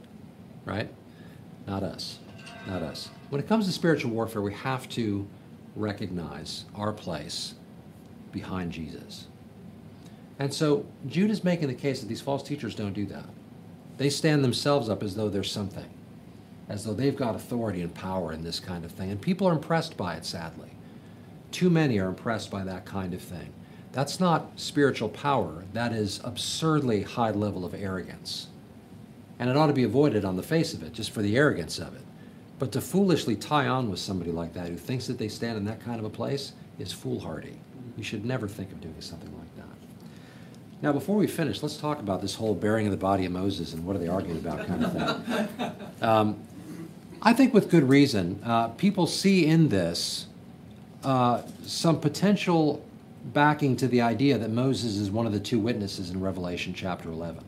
right? Not us. Not us. When it comes to spiritual warfare, we have to recognize our place behind Jesus. And so Jude is making the case that these false teachers don't do that. They stand themselves up as though there's something, as though they've got authority and power in this kind of thing. And people are impressed by it, sadly. Too many are impressed by that kind of thing. That's not spiritual power, that is absurdly high level of arrogance. And it ought to be avoided on the face of it, just for the arrogance of it. But to foolishly tie on with somebody like that who thinks that they stand in that kind of a place is foolhardy. You should never think of doing something like that. Now, before we finish, let's talk about this whole bearing of the body of Moses and what are they arguing about kind of thing. Um, I think with good reason. Uh, people see in this uh, some potential backing to the idea that Moses is one of the two witnesses in Revelation chapter 11.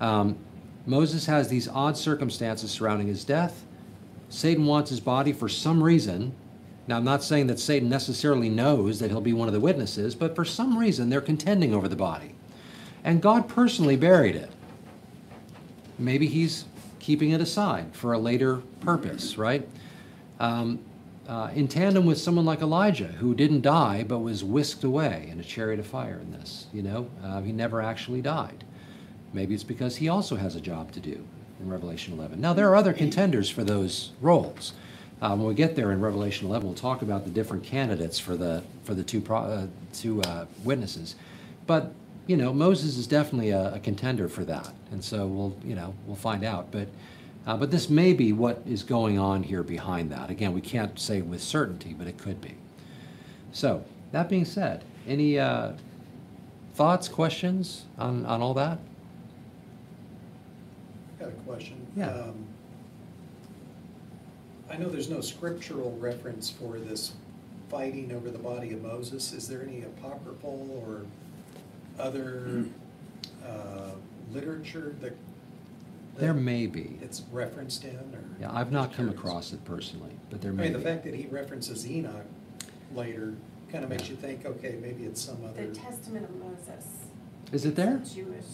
Um, Moses has these odd circumstances surrounding his death. Satan wants his body for some reason. Now, I'm not saying that Satan necessarily knows that he'll be one of the witnesses, but for some reason they're contending over the body. And God personally buried it. Maybe he's keeping it aside for a later purpose, right? Um, uh, in tandem with someone like Elijah, who didn't die but was whisked away in a chariot of fire in this. You know, uh, he never actually died. Maybe it's because he also has a job to do in Revelation 11. Now, there are other contenders for those roles. Uh, when we get there in Revelation 11, we'll talk about the different candidates for the for the two pro, uh, two uh, witnesses. But you know, Moses is definitely a, a, contender for that, and so we'll you know we'll find out. But uh, but this may be what is going on here behind that. Again, we can't say with certainty, but it could be. So that being said, any uh, thoughts, questions on on all that? I Got a question. Yeah. Um, I know there's no scriptural reference for this fighting over the body of Moses. Is there any apocryphal or other uh, literature that? There may be. It's referenced in, or? Yeah, I've not come curious. across it personally, but there I may mean, the be. fact that he references Enoch later kind of makes you think, okay, maybe it's some other. The. Testament of Moses. Is it there? It's Jewish,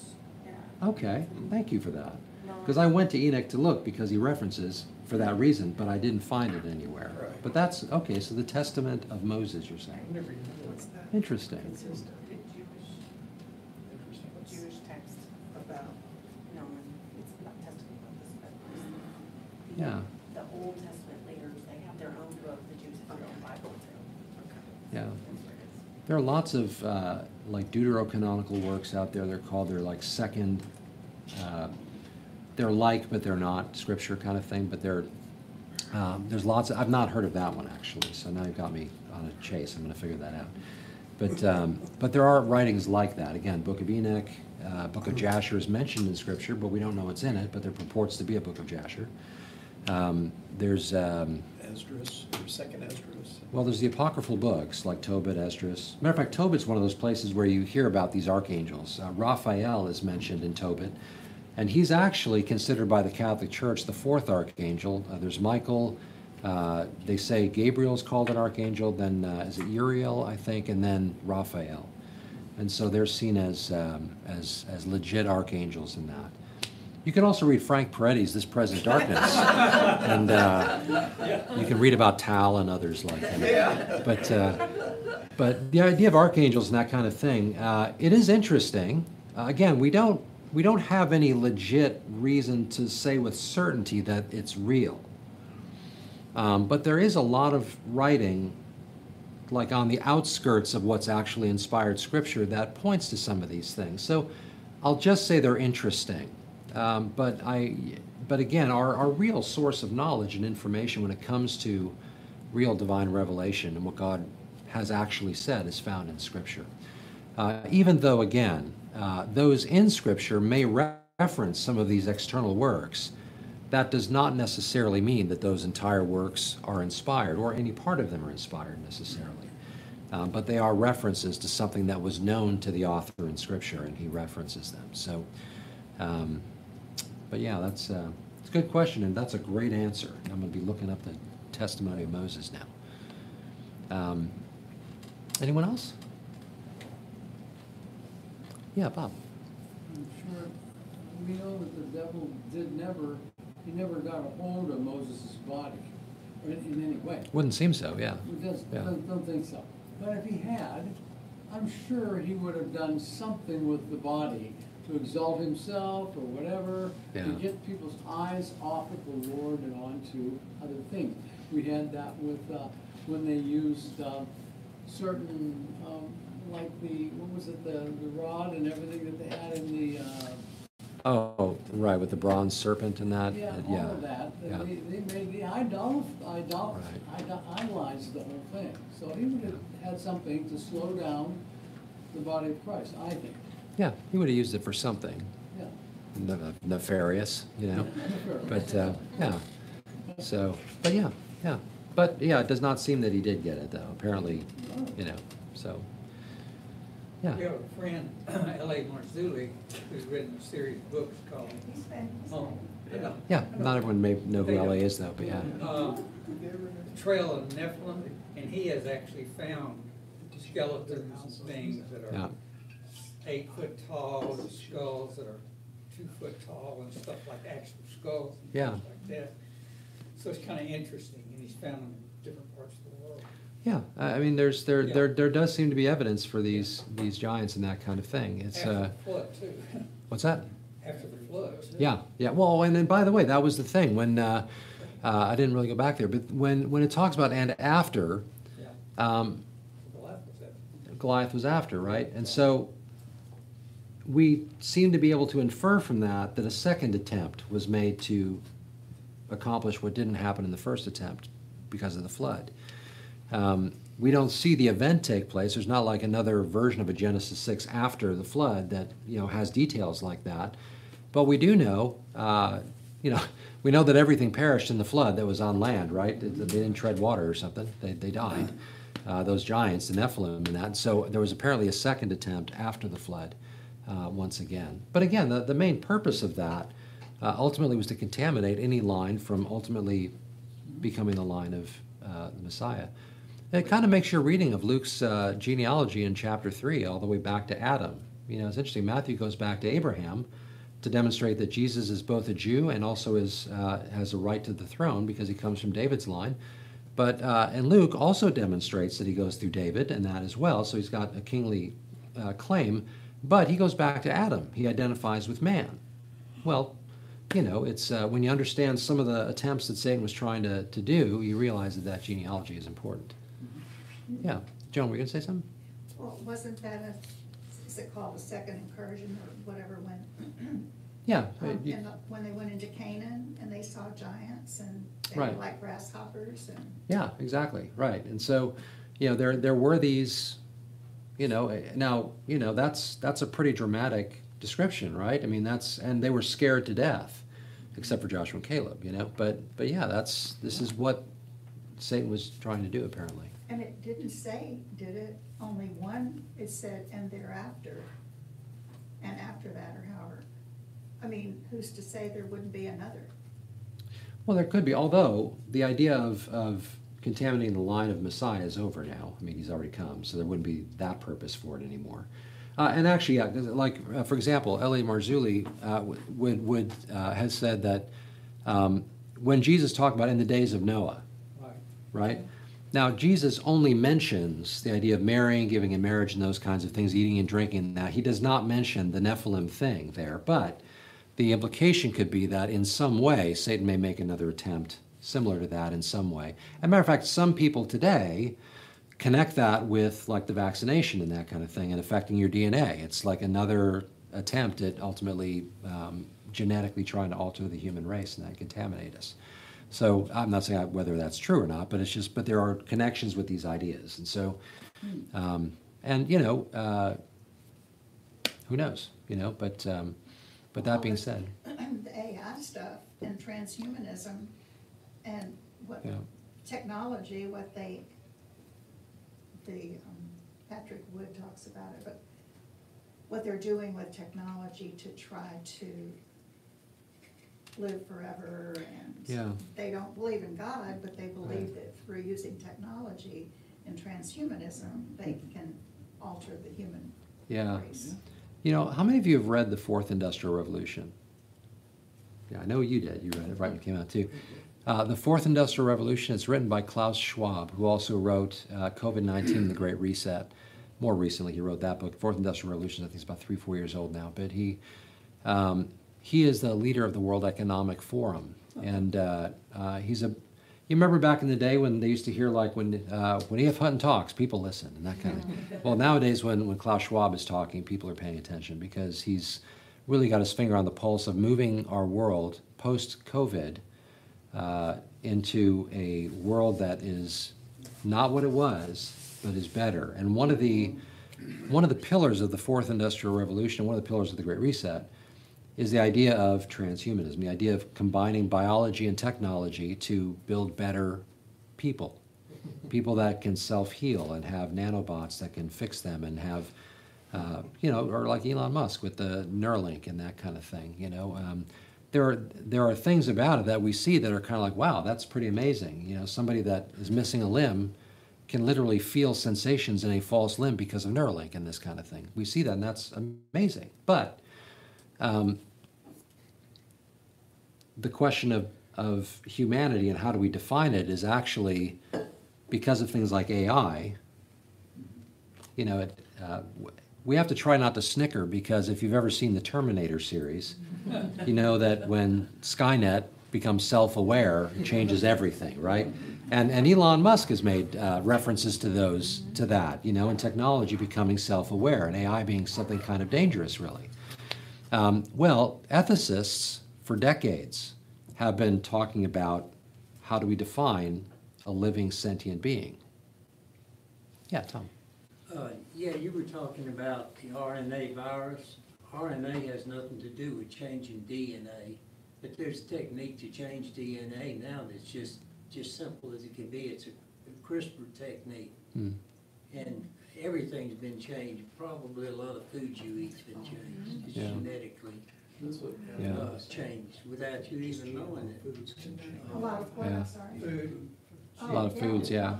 yeah. Okay, thank you for that. No. Because I went to Enoch to look because he references for that reason, but I didn't find it anywhere. Right. But that's, okay, so the Testament of Moses, you're saying. Never even knew What's that? Interesting. Consistent. The Jewish, Interesting. What's- Jewish text about, no, it's not Testament of Moses, but it's the- Yeah. The Old Testament leaders, they have their own book, the Jews have their own Bible too. Yeah. That's where it is. There are lots of uh, like deuterocanonical works out there. They're called, they're like second, uh, they're like, but they're not scripture kind of thing. But they're, um, there's lots, of, I've not heard of that one actually. So now you've got me on a chase. I'm going to figure that out. But, um, but there are writings like that. Again, Book of Enoch, uh, Book of Jasher is mentioned in scripture, but we don't know what's in it. But there purports to be a Book of Jasher. Um, there's, um, Esdras, or second Esdras. well, there's the apocryphal books like Tobit, Esdras. Matter of fact, Tobit's one of those places where you hear about these archangels. Uh, Raphael is mentioned in Tobit, and he's actually considered by the Catholic Church the fourth archangel. Uh, there's Michael, Uh, they say Gabriel's called an archangel, then uh, is it Uriel, I think, and then Raphael. And so they're seen as, um, as, as legit archangels in that. You can also read Frank Peretti's This Present Darkness. and uh, you can read about Tal and others like him. But, uh, but the idea of archangels and that kind of thing, uh, it is interesting. Uh, again, we don't, we don't have any legit reason to say with certainty that it's real. Um, but there is a lot of writing, like on the outskirts of what's actually inspired scripture, that points to some of these things. So I'll just say they're interesting. Um, but I, but again, our, our real source of knowledge and information when it comes to real divine revelation and what God has actually said is found in Scripture. Uh, even though, again, uh, those in Scripture may re- reference some of these external works, that does not necessarily mean that those entire works are inspired or any part of them are inspired necessarily. Uh, but they are references to something that was known to the author in Scripture, and he references them. So, um, but yeah, that's uh, it's a good question, and that's a great answer. I'm going to be looking up the testimony of Moses now. Um, anyone else? Yeah, Bob. I'm sure, we know that the devil did never, he never got a hold of Moses' body in, in any way. Wouldn't seem so. Yeah. We just Yeah. don't, don't think so. But if he had, I'm sure he would have done something with the body to exalt himself or whatever, to get people's eyes off of the Lord and onto other things. We had that with, uh, when they used, uh, certain, um, like the, what was it, the, the rod and everything that they had in the, uh, Oh, right, with the bronze serpent and that. yeah, uh, all of that, yeah. they, they made the idol, idol, Right. idol- idolized the whole thing. So he would have had something to slow down the body of Christ, I think, Yeah, he would have used it for something yeah. ne- nefarious, you know. But uh, yeah, so but yeah, yeah, but yeah, it does not seem that he did get it though. Apparently, you know. So yeah, We have a friend, L.A. Marzulli, who's written a series of books called, He's he's oh, been. yeah. yeah. Not everyone may know who LA is though, but yeah. Uh, Trail of Nephilim, and he has actually found skeletons and things that are Yeah. Eight foot tall, and skulls that are two foot tall and stuff like actual skulls. and Yeah. things Like that. So it's kind of interesting, and he's found them in different parts of the world. Yeah, I I mean, there's there Yeah. there there does seem to be evidence for these these giants and that kind of thing. It's After uh, the flood too, what's that? after the flood. too. Yeah, yeah. Well, and then by the way, that was the thing when uh, uh, I didn't really go back there, but when when it talks about and after, Yeah, um, Goliath was. Goliath was after, right? And so we seem to be able to infer from that that a second attempt was made to accomplish what didn't happen in the first attempt because of the flood. Um, we don't see the event take place. There's not like another version of a Genesis 6 after the flood that you know has details like that. But we do know, uh, you know, we know that everything perished in the flood that was on land, right? They, didn't tread water or something. They, they died. Uh, those giants, the Nephilim, and that. So there was apparently a second attempt after the flood, uh, once again. But again, the, the main purpose of that uh, ultimately was to contaminate any line from ultimately becoming the line of uh, the Messiah. It kind of makes your reading of Luke's uh, genealogy in chapter 3 all the way back to Adam. You know, it's interesting. Matthew goes back to Abraham to demonstrate that Jesus is both a Jew and also is, uh, has a right to the throne because he comes from David's line. But uh, and Luke also demonstrates that he goes through David and that as well. So he's got a kingly uh, claim. But he goes back to Adam. He identifies with man. Well, you know, it's uh, when you understand some of the attempts that Satan was trying to, to do, you realize that that genealogy is important. Yeah, Joan, were you going to say something? Well, wasn't that a, is it called a second incursion or whatever when, Yeah, um, you- the- when they went into Canaan and they saw giants and they Right. were like grasshoppers and, yeah, exactly, right. And so, you know, there there were these, you know, eh, now you know that's that's a pretty dramatic description, right? I mean, that's and they were scared to death, except for Joshua and Caleb, you know. But but yeah, that's this is what Satan was trying to do apparently. and it didn't say, did it, only one, it said, and thereafter, and after that, or however. I mean, who's to say there wouldn't be another? Well, there could be, although the idea of, of contaminating the line of Messiah is over now. I mean, he's already come, so there wouldn't be that purpose for it anymore. Uh, and actually, yeah, like uh, for example, L.A. Marzulli uh, would would uh, has said that um, when Jesus talked about in the days of Noah, Right. right? Now, Jesus only mentions the idea of marrying, giving in marriage, and those kinds of things, eating and drinking. Now, he does not mention the Nephilim thing there, but the implication could be that in some way, Satan may make another attempt similar to that in some way. As a matter of fact, some people today connect that with like the vaccination and that kind of thing and affecting your DNA. It's like another attempt at ultimately um, genetically trying to alter the human race and that contaminate us. So I'm not saying whether that's true or not, but it's just, but there are connections with these ideas. And so, um, and you know, uh, who knows, you know, but, um, but that being said, The AI stuff and transhumanism and what Yeah. technology, what they, the, um, Patrick Wood talks about it, but what they're doing with technology to try to live forever and Yeah. they don't believe in God, but they believe that through using technology and transhumanism, they can alter the human yeah. race. You know, how many of you have read The Fourth Industrial Revolution? Yeah, I know you did. You read it right when it came out, too. Uh, the Fourth Industrial Revolution is written by Klaus Schwab, who also wrote uh, COVID 19 The Great Reset. More recently, he wrote that book. Fourth Industrial Revolution, I think, is about three, four years old now. But he, um, he is the leader of the World Economic Forum. And uh, uh, he's a you remember back in the day when they used to hear like when uh, when E.F. Hutton talks, people listen and that kind of. well, nowadays when when Klaus Schwab is talking, people are paying attention because he's really got his finger on the pulse of moving our world post COVID uh, into a world that is not what it was, but is better. And one of the one of the pillars of the fourth industrial revolution, one of the pillars of the Great Reset, is the idea of transhumanism, the idea of combining biology and technology to build better people. People that can self heal and have nanobots that can fix them and have, uh, you know, or like Elon Musk with the Neuralink and that kind of thing. You know, um, there are there are things about it that we see that are kind of like, wow, that's pretty amazing. You know, somebody that is missing a limb can literally feel sensations in a false limb because of Neuralink and this kind of thing. We see that, and that's amazing. But um, the question of, of humanity and how do we define it is actually because of things like AI. You know, it, uh, we have to try not to snicker because if you've ever seen the Terminator series, you know that when Skynet becomes self-aware, it changes everything, right? And and Elon Musk has made uh, references to those to that, you know, and technology becoming self-aware and AI being something kind of dangerous, really. Um, well, ethicists for decades have been talking about how do we define a living sentient being. Yeah, Tom. Uh, yeah, you were talking about the RNA virus. RNA has nothing to do with changing DNA, but there's a technique to change DNA now that's just, just simple as it can be. It's a a CRISPR technique. Hmm. And everything's been changed. Probably a lot of food you eat's been changed. It's Yeah. genetically Yeah. uh, changed without you even knowing it. A lot of what, Yeah. Sorry? Food, A lot of foods, yeah.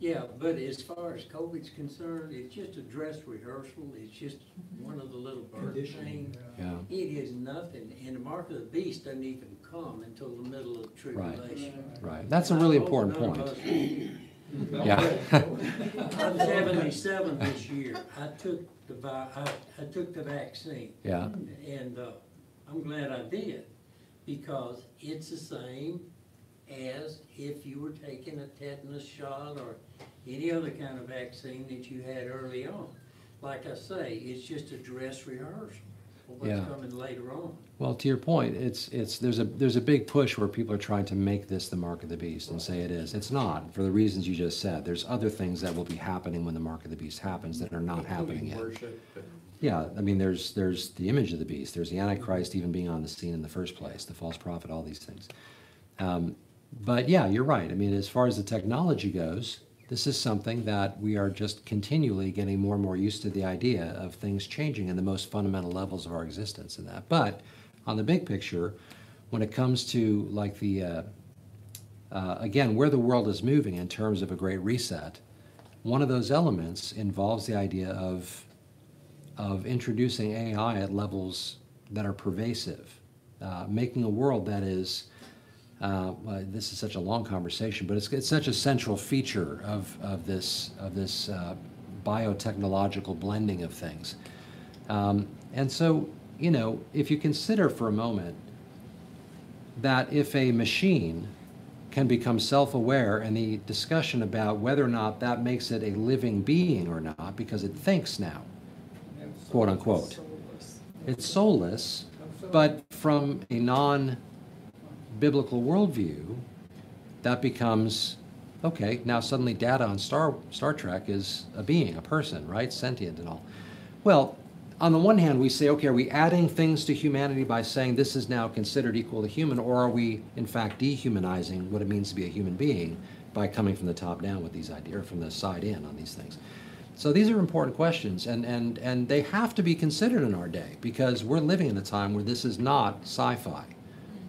Genetic modified. Yeah, but as far as COVID's concerned, it's just a dress rehearsal. It's just one of the little bird things. Yeah. It is nothing, and the mark of the beast doesn't even come until the middle of tribulation. Right. That's a really I hope important none of point. us. Yeah. I'm seventy-seven this year. I took the vi- I, I took the vaccine. Yeah. And, uh, I'm glad I did, because it's the same as if you were taking a tetanus shot or any other kind of vaccine that you had early on. Like I say, it's just a dress rehearsal for Yeah. what's coming later on. Well, to your point, it's it's there's a there's a big push where people are trying to make this the mark of the beast and say it is. It's not for the reasons you just said. There's other things that will be happening when the mark of the beast happens that are not happening yet. Yeah, I mean, there's there's the image of the beast. There's the Antichrist even being on the scene in the first place, the false prophet, all these things. Um, but yeah, you're right. I mean, as far as the technology goes, this is something that we are just continually getting more and more used to the idea of things changing in the most fundamental levels of our existence and that. But on the big picture, when it comes to like the, uh, uh, again, where the world is moving in terms of a great reset, one of those elements involves the idea of, of introducing AI at levels that are pervasive, uh, making a world that is, uh, well, this is such a long conversation, but it's, it's such a central feature of, of this, of this uh, biotechnological blending of things. Um, and so, you know, if you consider for a moment that if a machine can become self aware, and the discussion about whether or not that makes it a living being or not, because it thinks now, quote unquote. It's soulless, but from a non biblical worldview, that becomes okay, now suddenly data on Star, Star Trek is a being, a person, right? Sentient and all. Well, on the one hand, we say, okay, are we adding things to humanity by saying this is now considered equal to human, or are we, in fact, dehumanizing what it means to be a human being by coming from the top down with these ideas, or from the side in on these things? So these are important questions, and, and, and they have to be considered in our day because we're living in a time where this is not sci fi.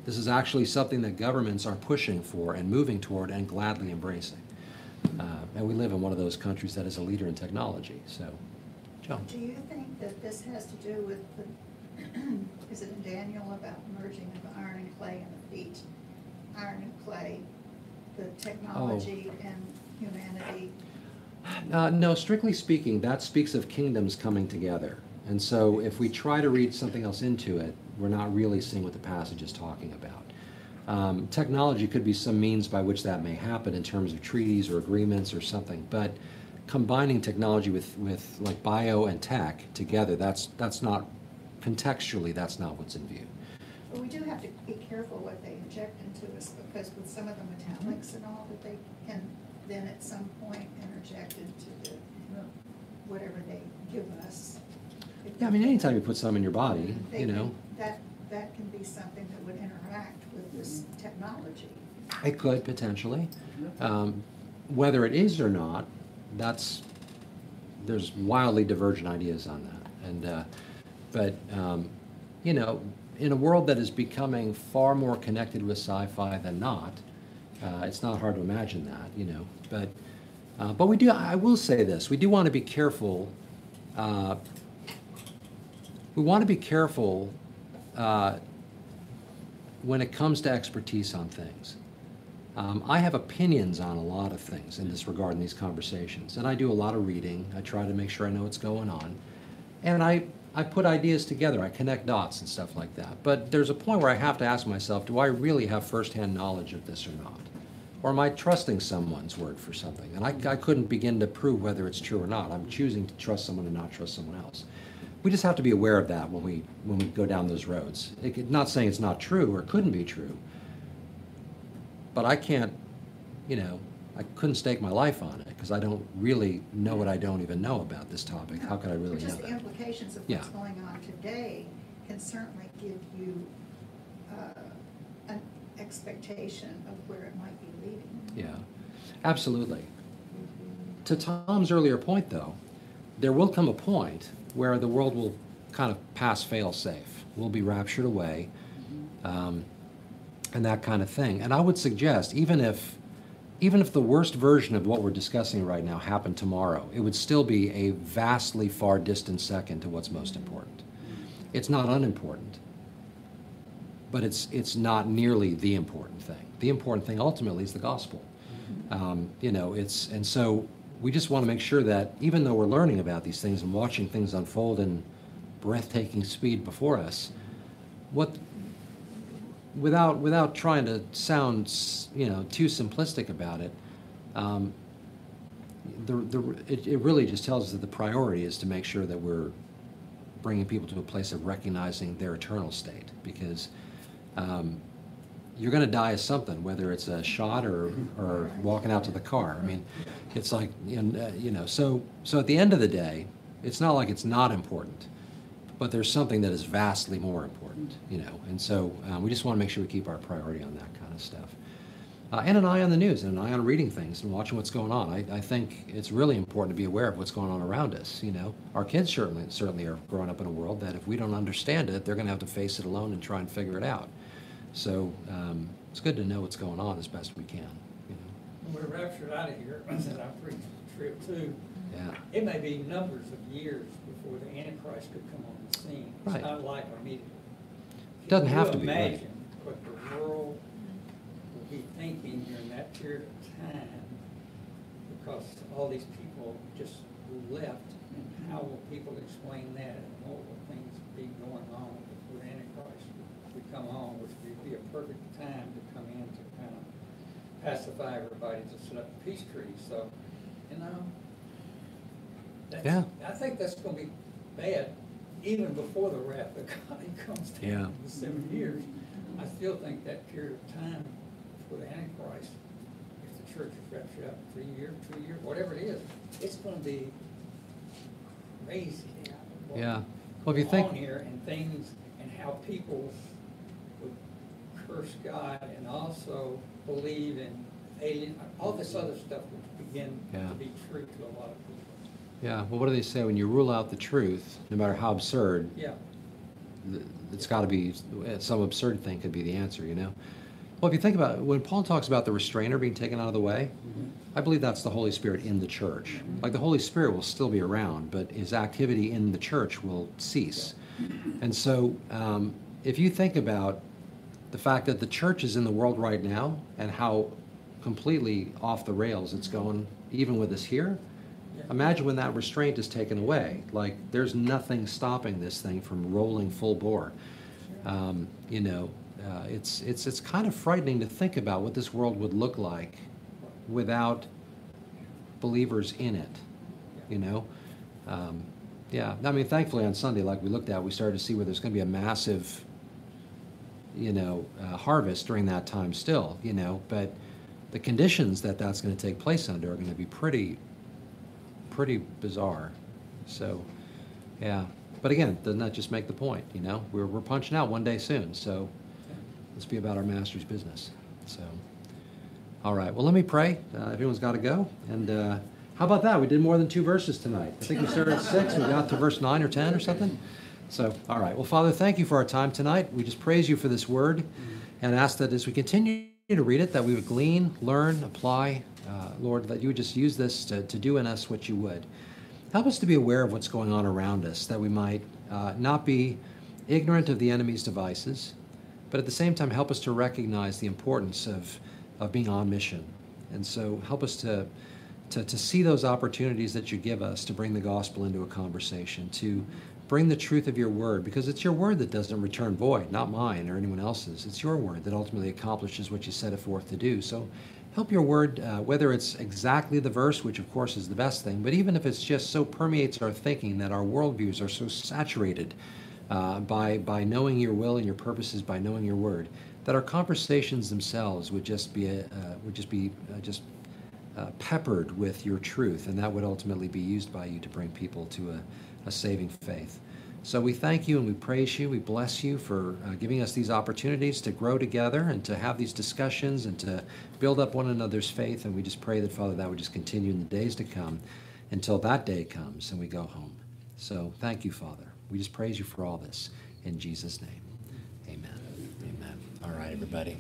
This is actually something that governments are pushing for and moving toward and gladly embracing. Uh, and we live in one of those countries that is a leader in technology. So, Joe. Do you think that this has to do with the, is it in Daniel about merging of iron and clay in the feet? Iron and clay, the technology and humanity? Uh, no, strictly speaking, that speaks of kingdoms coming together. And so if we try to read something else into it, we're not really seeing what the passage is talking about. Um, technology could be some means by which that may happen in terms of treaties or agreements or something, but combining technology with, with like bio and tech together, that's, that's not, contextually, that's not what's in view. But we do have to be careful what they inject into us because with some of the metallics and all that they can then at some point interject into the, whatever they give us. Yeah, I mean, anytime you put some in your body, you know, That, that can be something that would interact with this technology. it could potentially. Um, whether it is or not, that's, there's wildly divergent ideas on that. And, uh, but, um, you know, in a world that is becoming far more connected with sci-fi than not, uh, it's not hard to imagine that, you know. But, uh, but we do, I will say this, we do want to be careful. Uh, we want to be careful uh, when it comes to expertise on things. Um, I have opinions on a lot of things in this regard in these conversations, and I do a lot of reading. I try to make sure I know what's going on, and I I put ideas together. I connect dots and stuff like that. But there's a point where I have to ask myself: Do I really have firsthand knowledge of this or not, or am I trusting someone's word for something? And I, I couldn't begin to prove whether it's true or not. I'm choosing to trust someone and not trust someone else. We just have to be aware of that when we when we go down those roads. It, not saying it's not true or couldn't be true, but I can't, you know, I couldn't stake my life on it because I don't really know what I don't even know about this topic. How could I really know Just the that? implications of Yeah. what's going on today can certainly give you uh, an expectation of where it might be leading. Yeah, absolutely. To Tom's earlier point, though, there will come a point where the world will kind of pass fail safe. We'll be raptured away, um, and that kind of thing. And I would suggest, even if even if the worst version of what we're discussing right now happened tomorrow, it would still be a vastly far distant second to what's most important. It's not unimportant, but it's it's not nearly the important thing. The important thing ultimately is the gospel. Um, you know, it's and so we just want to make sure that even though we're learning about these things and watching things unfold in breathtaking speed before us, what without without trying to sound you know too simplistic about it, um, the, the, it, it really just tells us that the priority is to make sure that we're bringing people to a place of recognizing their eternal state because um, you're going to die of something, whether it's a shot or, or walking out to the car. I mean, it's like, you know, uh, you know, so, so at the end of the day, it's not like it's not important, but there's something that is vastly more important, you know, and so um, we just want to make sure we keep our priority on that kind of stuff. Uh, and an eye on the news and an eye on reading things and watching what's going on. I, I think it's really important to be aware of what's going on around us. You know, our kids certainly certainly are growing up in a world that if we don't understand it, they're going to have to face it alone and try and figure it out. So um, it's good to know what's going on as best we can. You know? When we're raptured out of here, I said I preached the trip too. Yeah. It may be numbers of years before the Antichrist could come on the scene. Right. It's not like immediately. It Doesn't have to be, right. Imagine what the world will be thinking during that period of time, because all these people just left, and how will people explain that, and what will things be going on before the Antichrist would come on, which be perfect time to come in to kind of pacify everybody to set up a peace treaty, so, you know. that's- Yeah. I think that's gonna be bad, even before the wrath of God comes down Yeah. in the seven years. I still think that period of time for the Antichrist, if the church is raptured out three years, two years, whatever it is, it's gonna be crazy. Yeah. Well, if you think- here and things, and how people would curse God and also believe in alien, all this other stuff would begin Yeah. to be true to a lot of people. Yeah. Well, what do they say? When you rule out the truth, no matter how absurd, Yeah, it's got to be some absurd thing could be the answer, you know. Well, if you think about it, when Paul talks about the restrainer being taken out of the way, I believe that's the Holy Spirit in the church. Like the Holy Spirit will still be around, but his activity in the church will cease. And so, um, if you think about the fact that the church is in the world right now and how completely off the rails it's going, even with us here, imagine when that restraint is taken away. Like there's nothing stopping this thing from rolling full bore. Um, you know, uh, it's it's it's kind of frightening to think about what this world would look like without believers in it. You know, um, yeah. I mean, thankfully on Sunday, like we looked at, we started to see where there's going to be a massive, you know, uh, harvest during that time still. You know, but the conditions that that's going to take place under are going to be pretty pretty bizarre. So, yeah. But again, doesn't that just make the point? You know, we're, we're punching out one day soon. So let's be about our master's business. So, all right. Well, let me pray. Uh, everyone's got to go. And uh, how about that? We did more than two verses tonight. I think we started at six. We got to verse nine or ten or something. So, all right. Well, Father, thank you for our time tonight. We just praise you for this word and ask that as we continue to read it, that we would glean, learn, apply, uh, Lord, that you would just use this to, to do in us what you would. Help us to be aware of what's going on around us, that we might uh, not be ignorant of the enemy's devices, but at the same time help us to recognize the importance of, of being on mission. And so help us to, to, to see those opportunities that you give us to bring the gospel into a conversation, to bring the truth of your word, because it's your word that doesn't return void, not mine or anyone else's. It's your word that ultimately accomplishes what you set it forth to do. So help your word, uh, whether it's exactly the verse, which of course is the best thing, but even if it's just so permeates our thinking that our worldviews are so saturated uh, by, by knowing your will and your purposes, by knowing your word, that our conversations themselves would just be, a, uh, would just be uh, just uh, peppered with your truth, and that would ultimately be used by you to bring people to a, a saving faith. So we thank you and we praise you. We bless you for uh, giving us these opportunities to grow together and to have these discussions and to build up one another's faith. And we just pray that, Father, that would just continue in the days to come until that day comes and we go home. So thank you, Father. We just praise you for all this. In Jesus' name, amen. Amen. All right, everybody.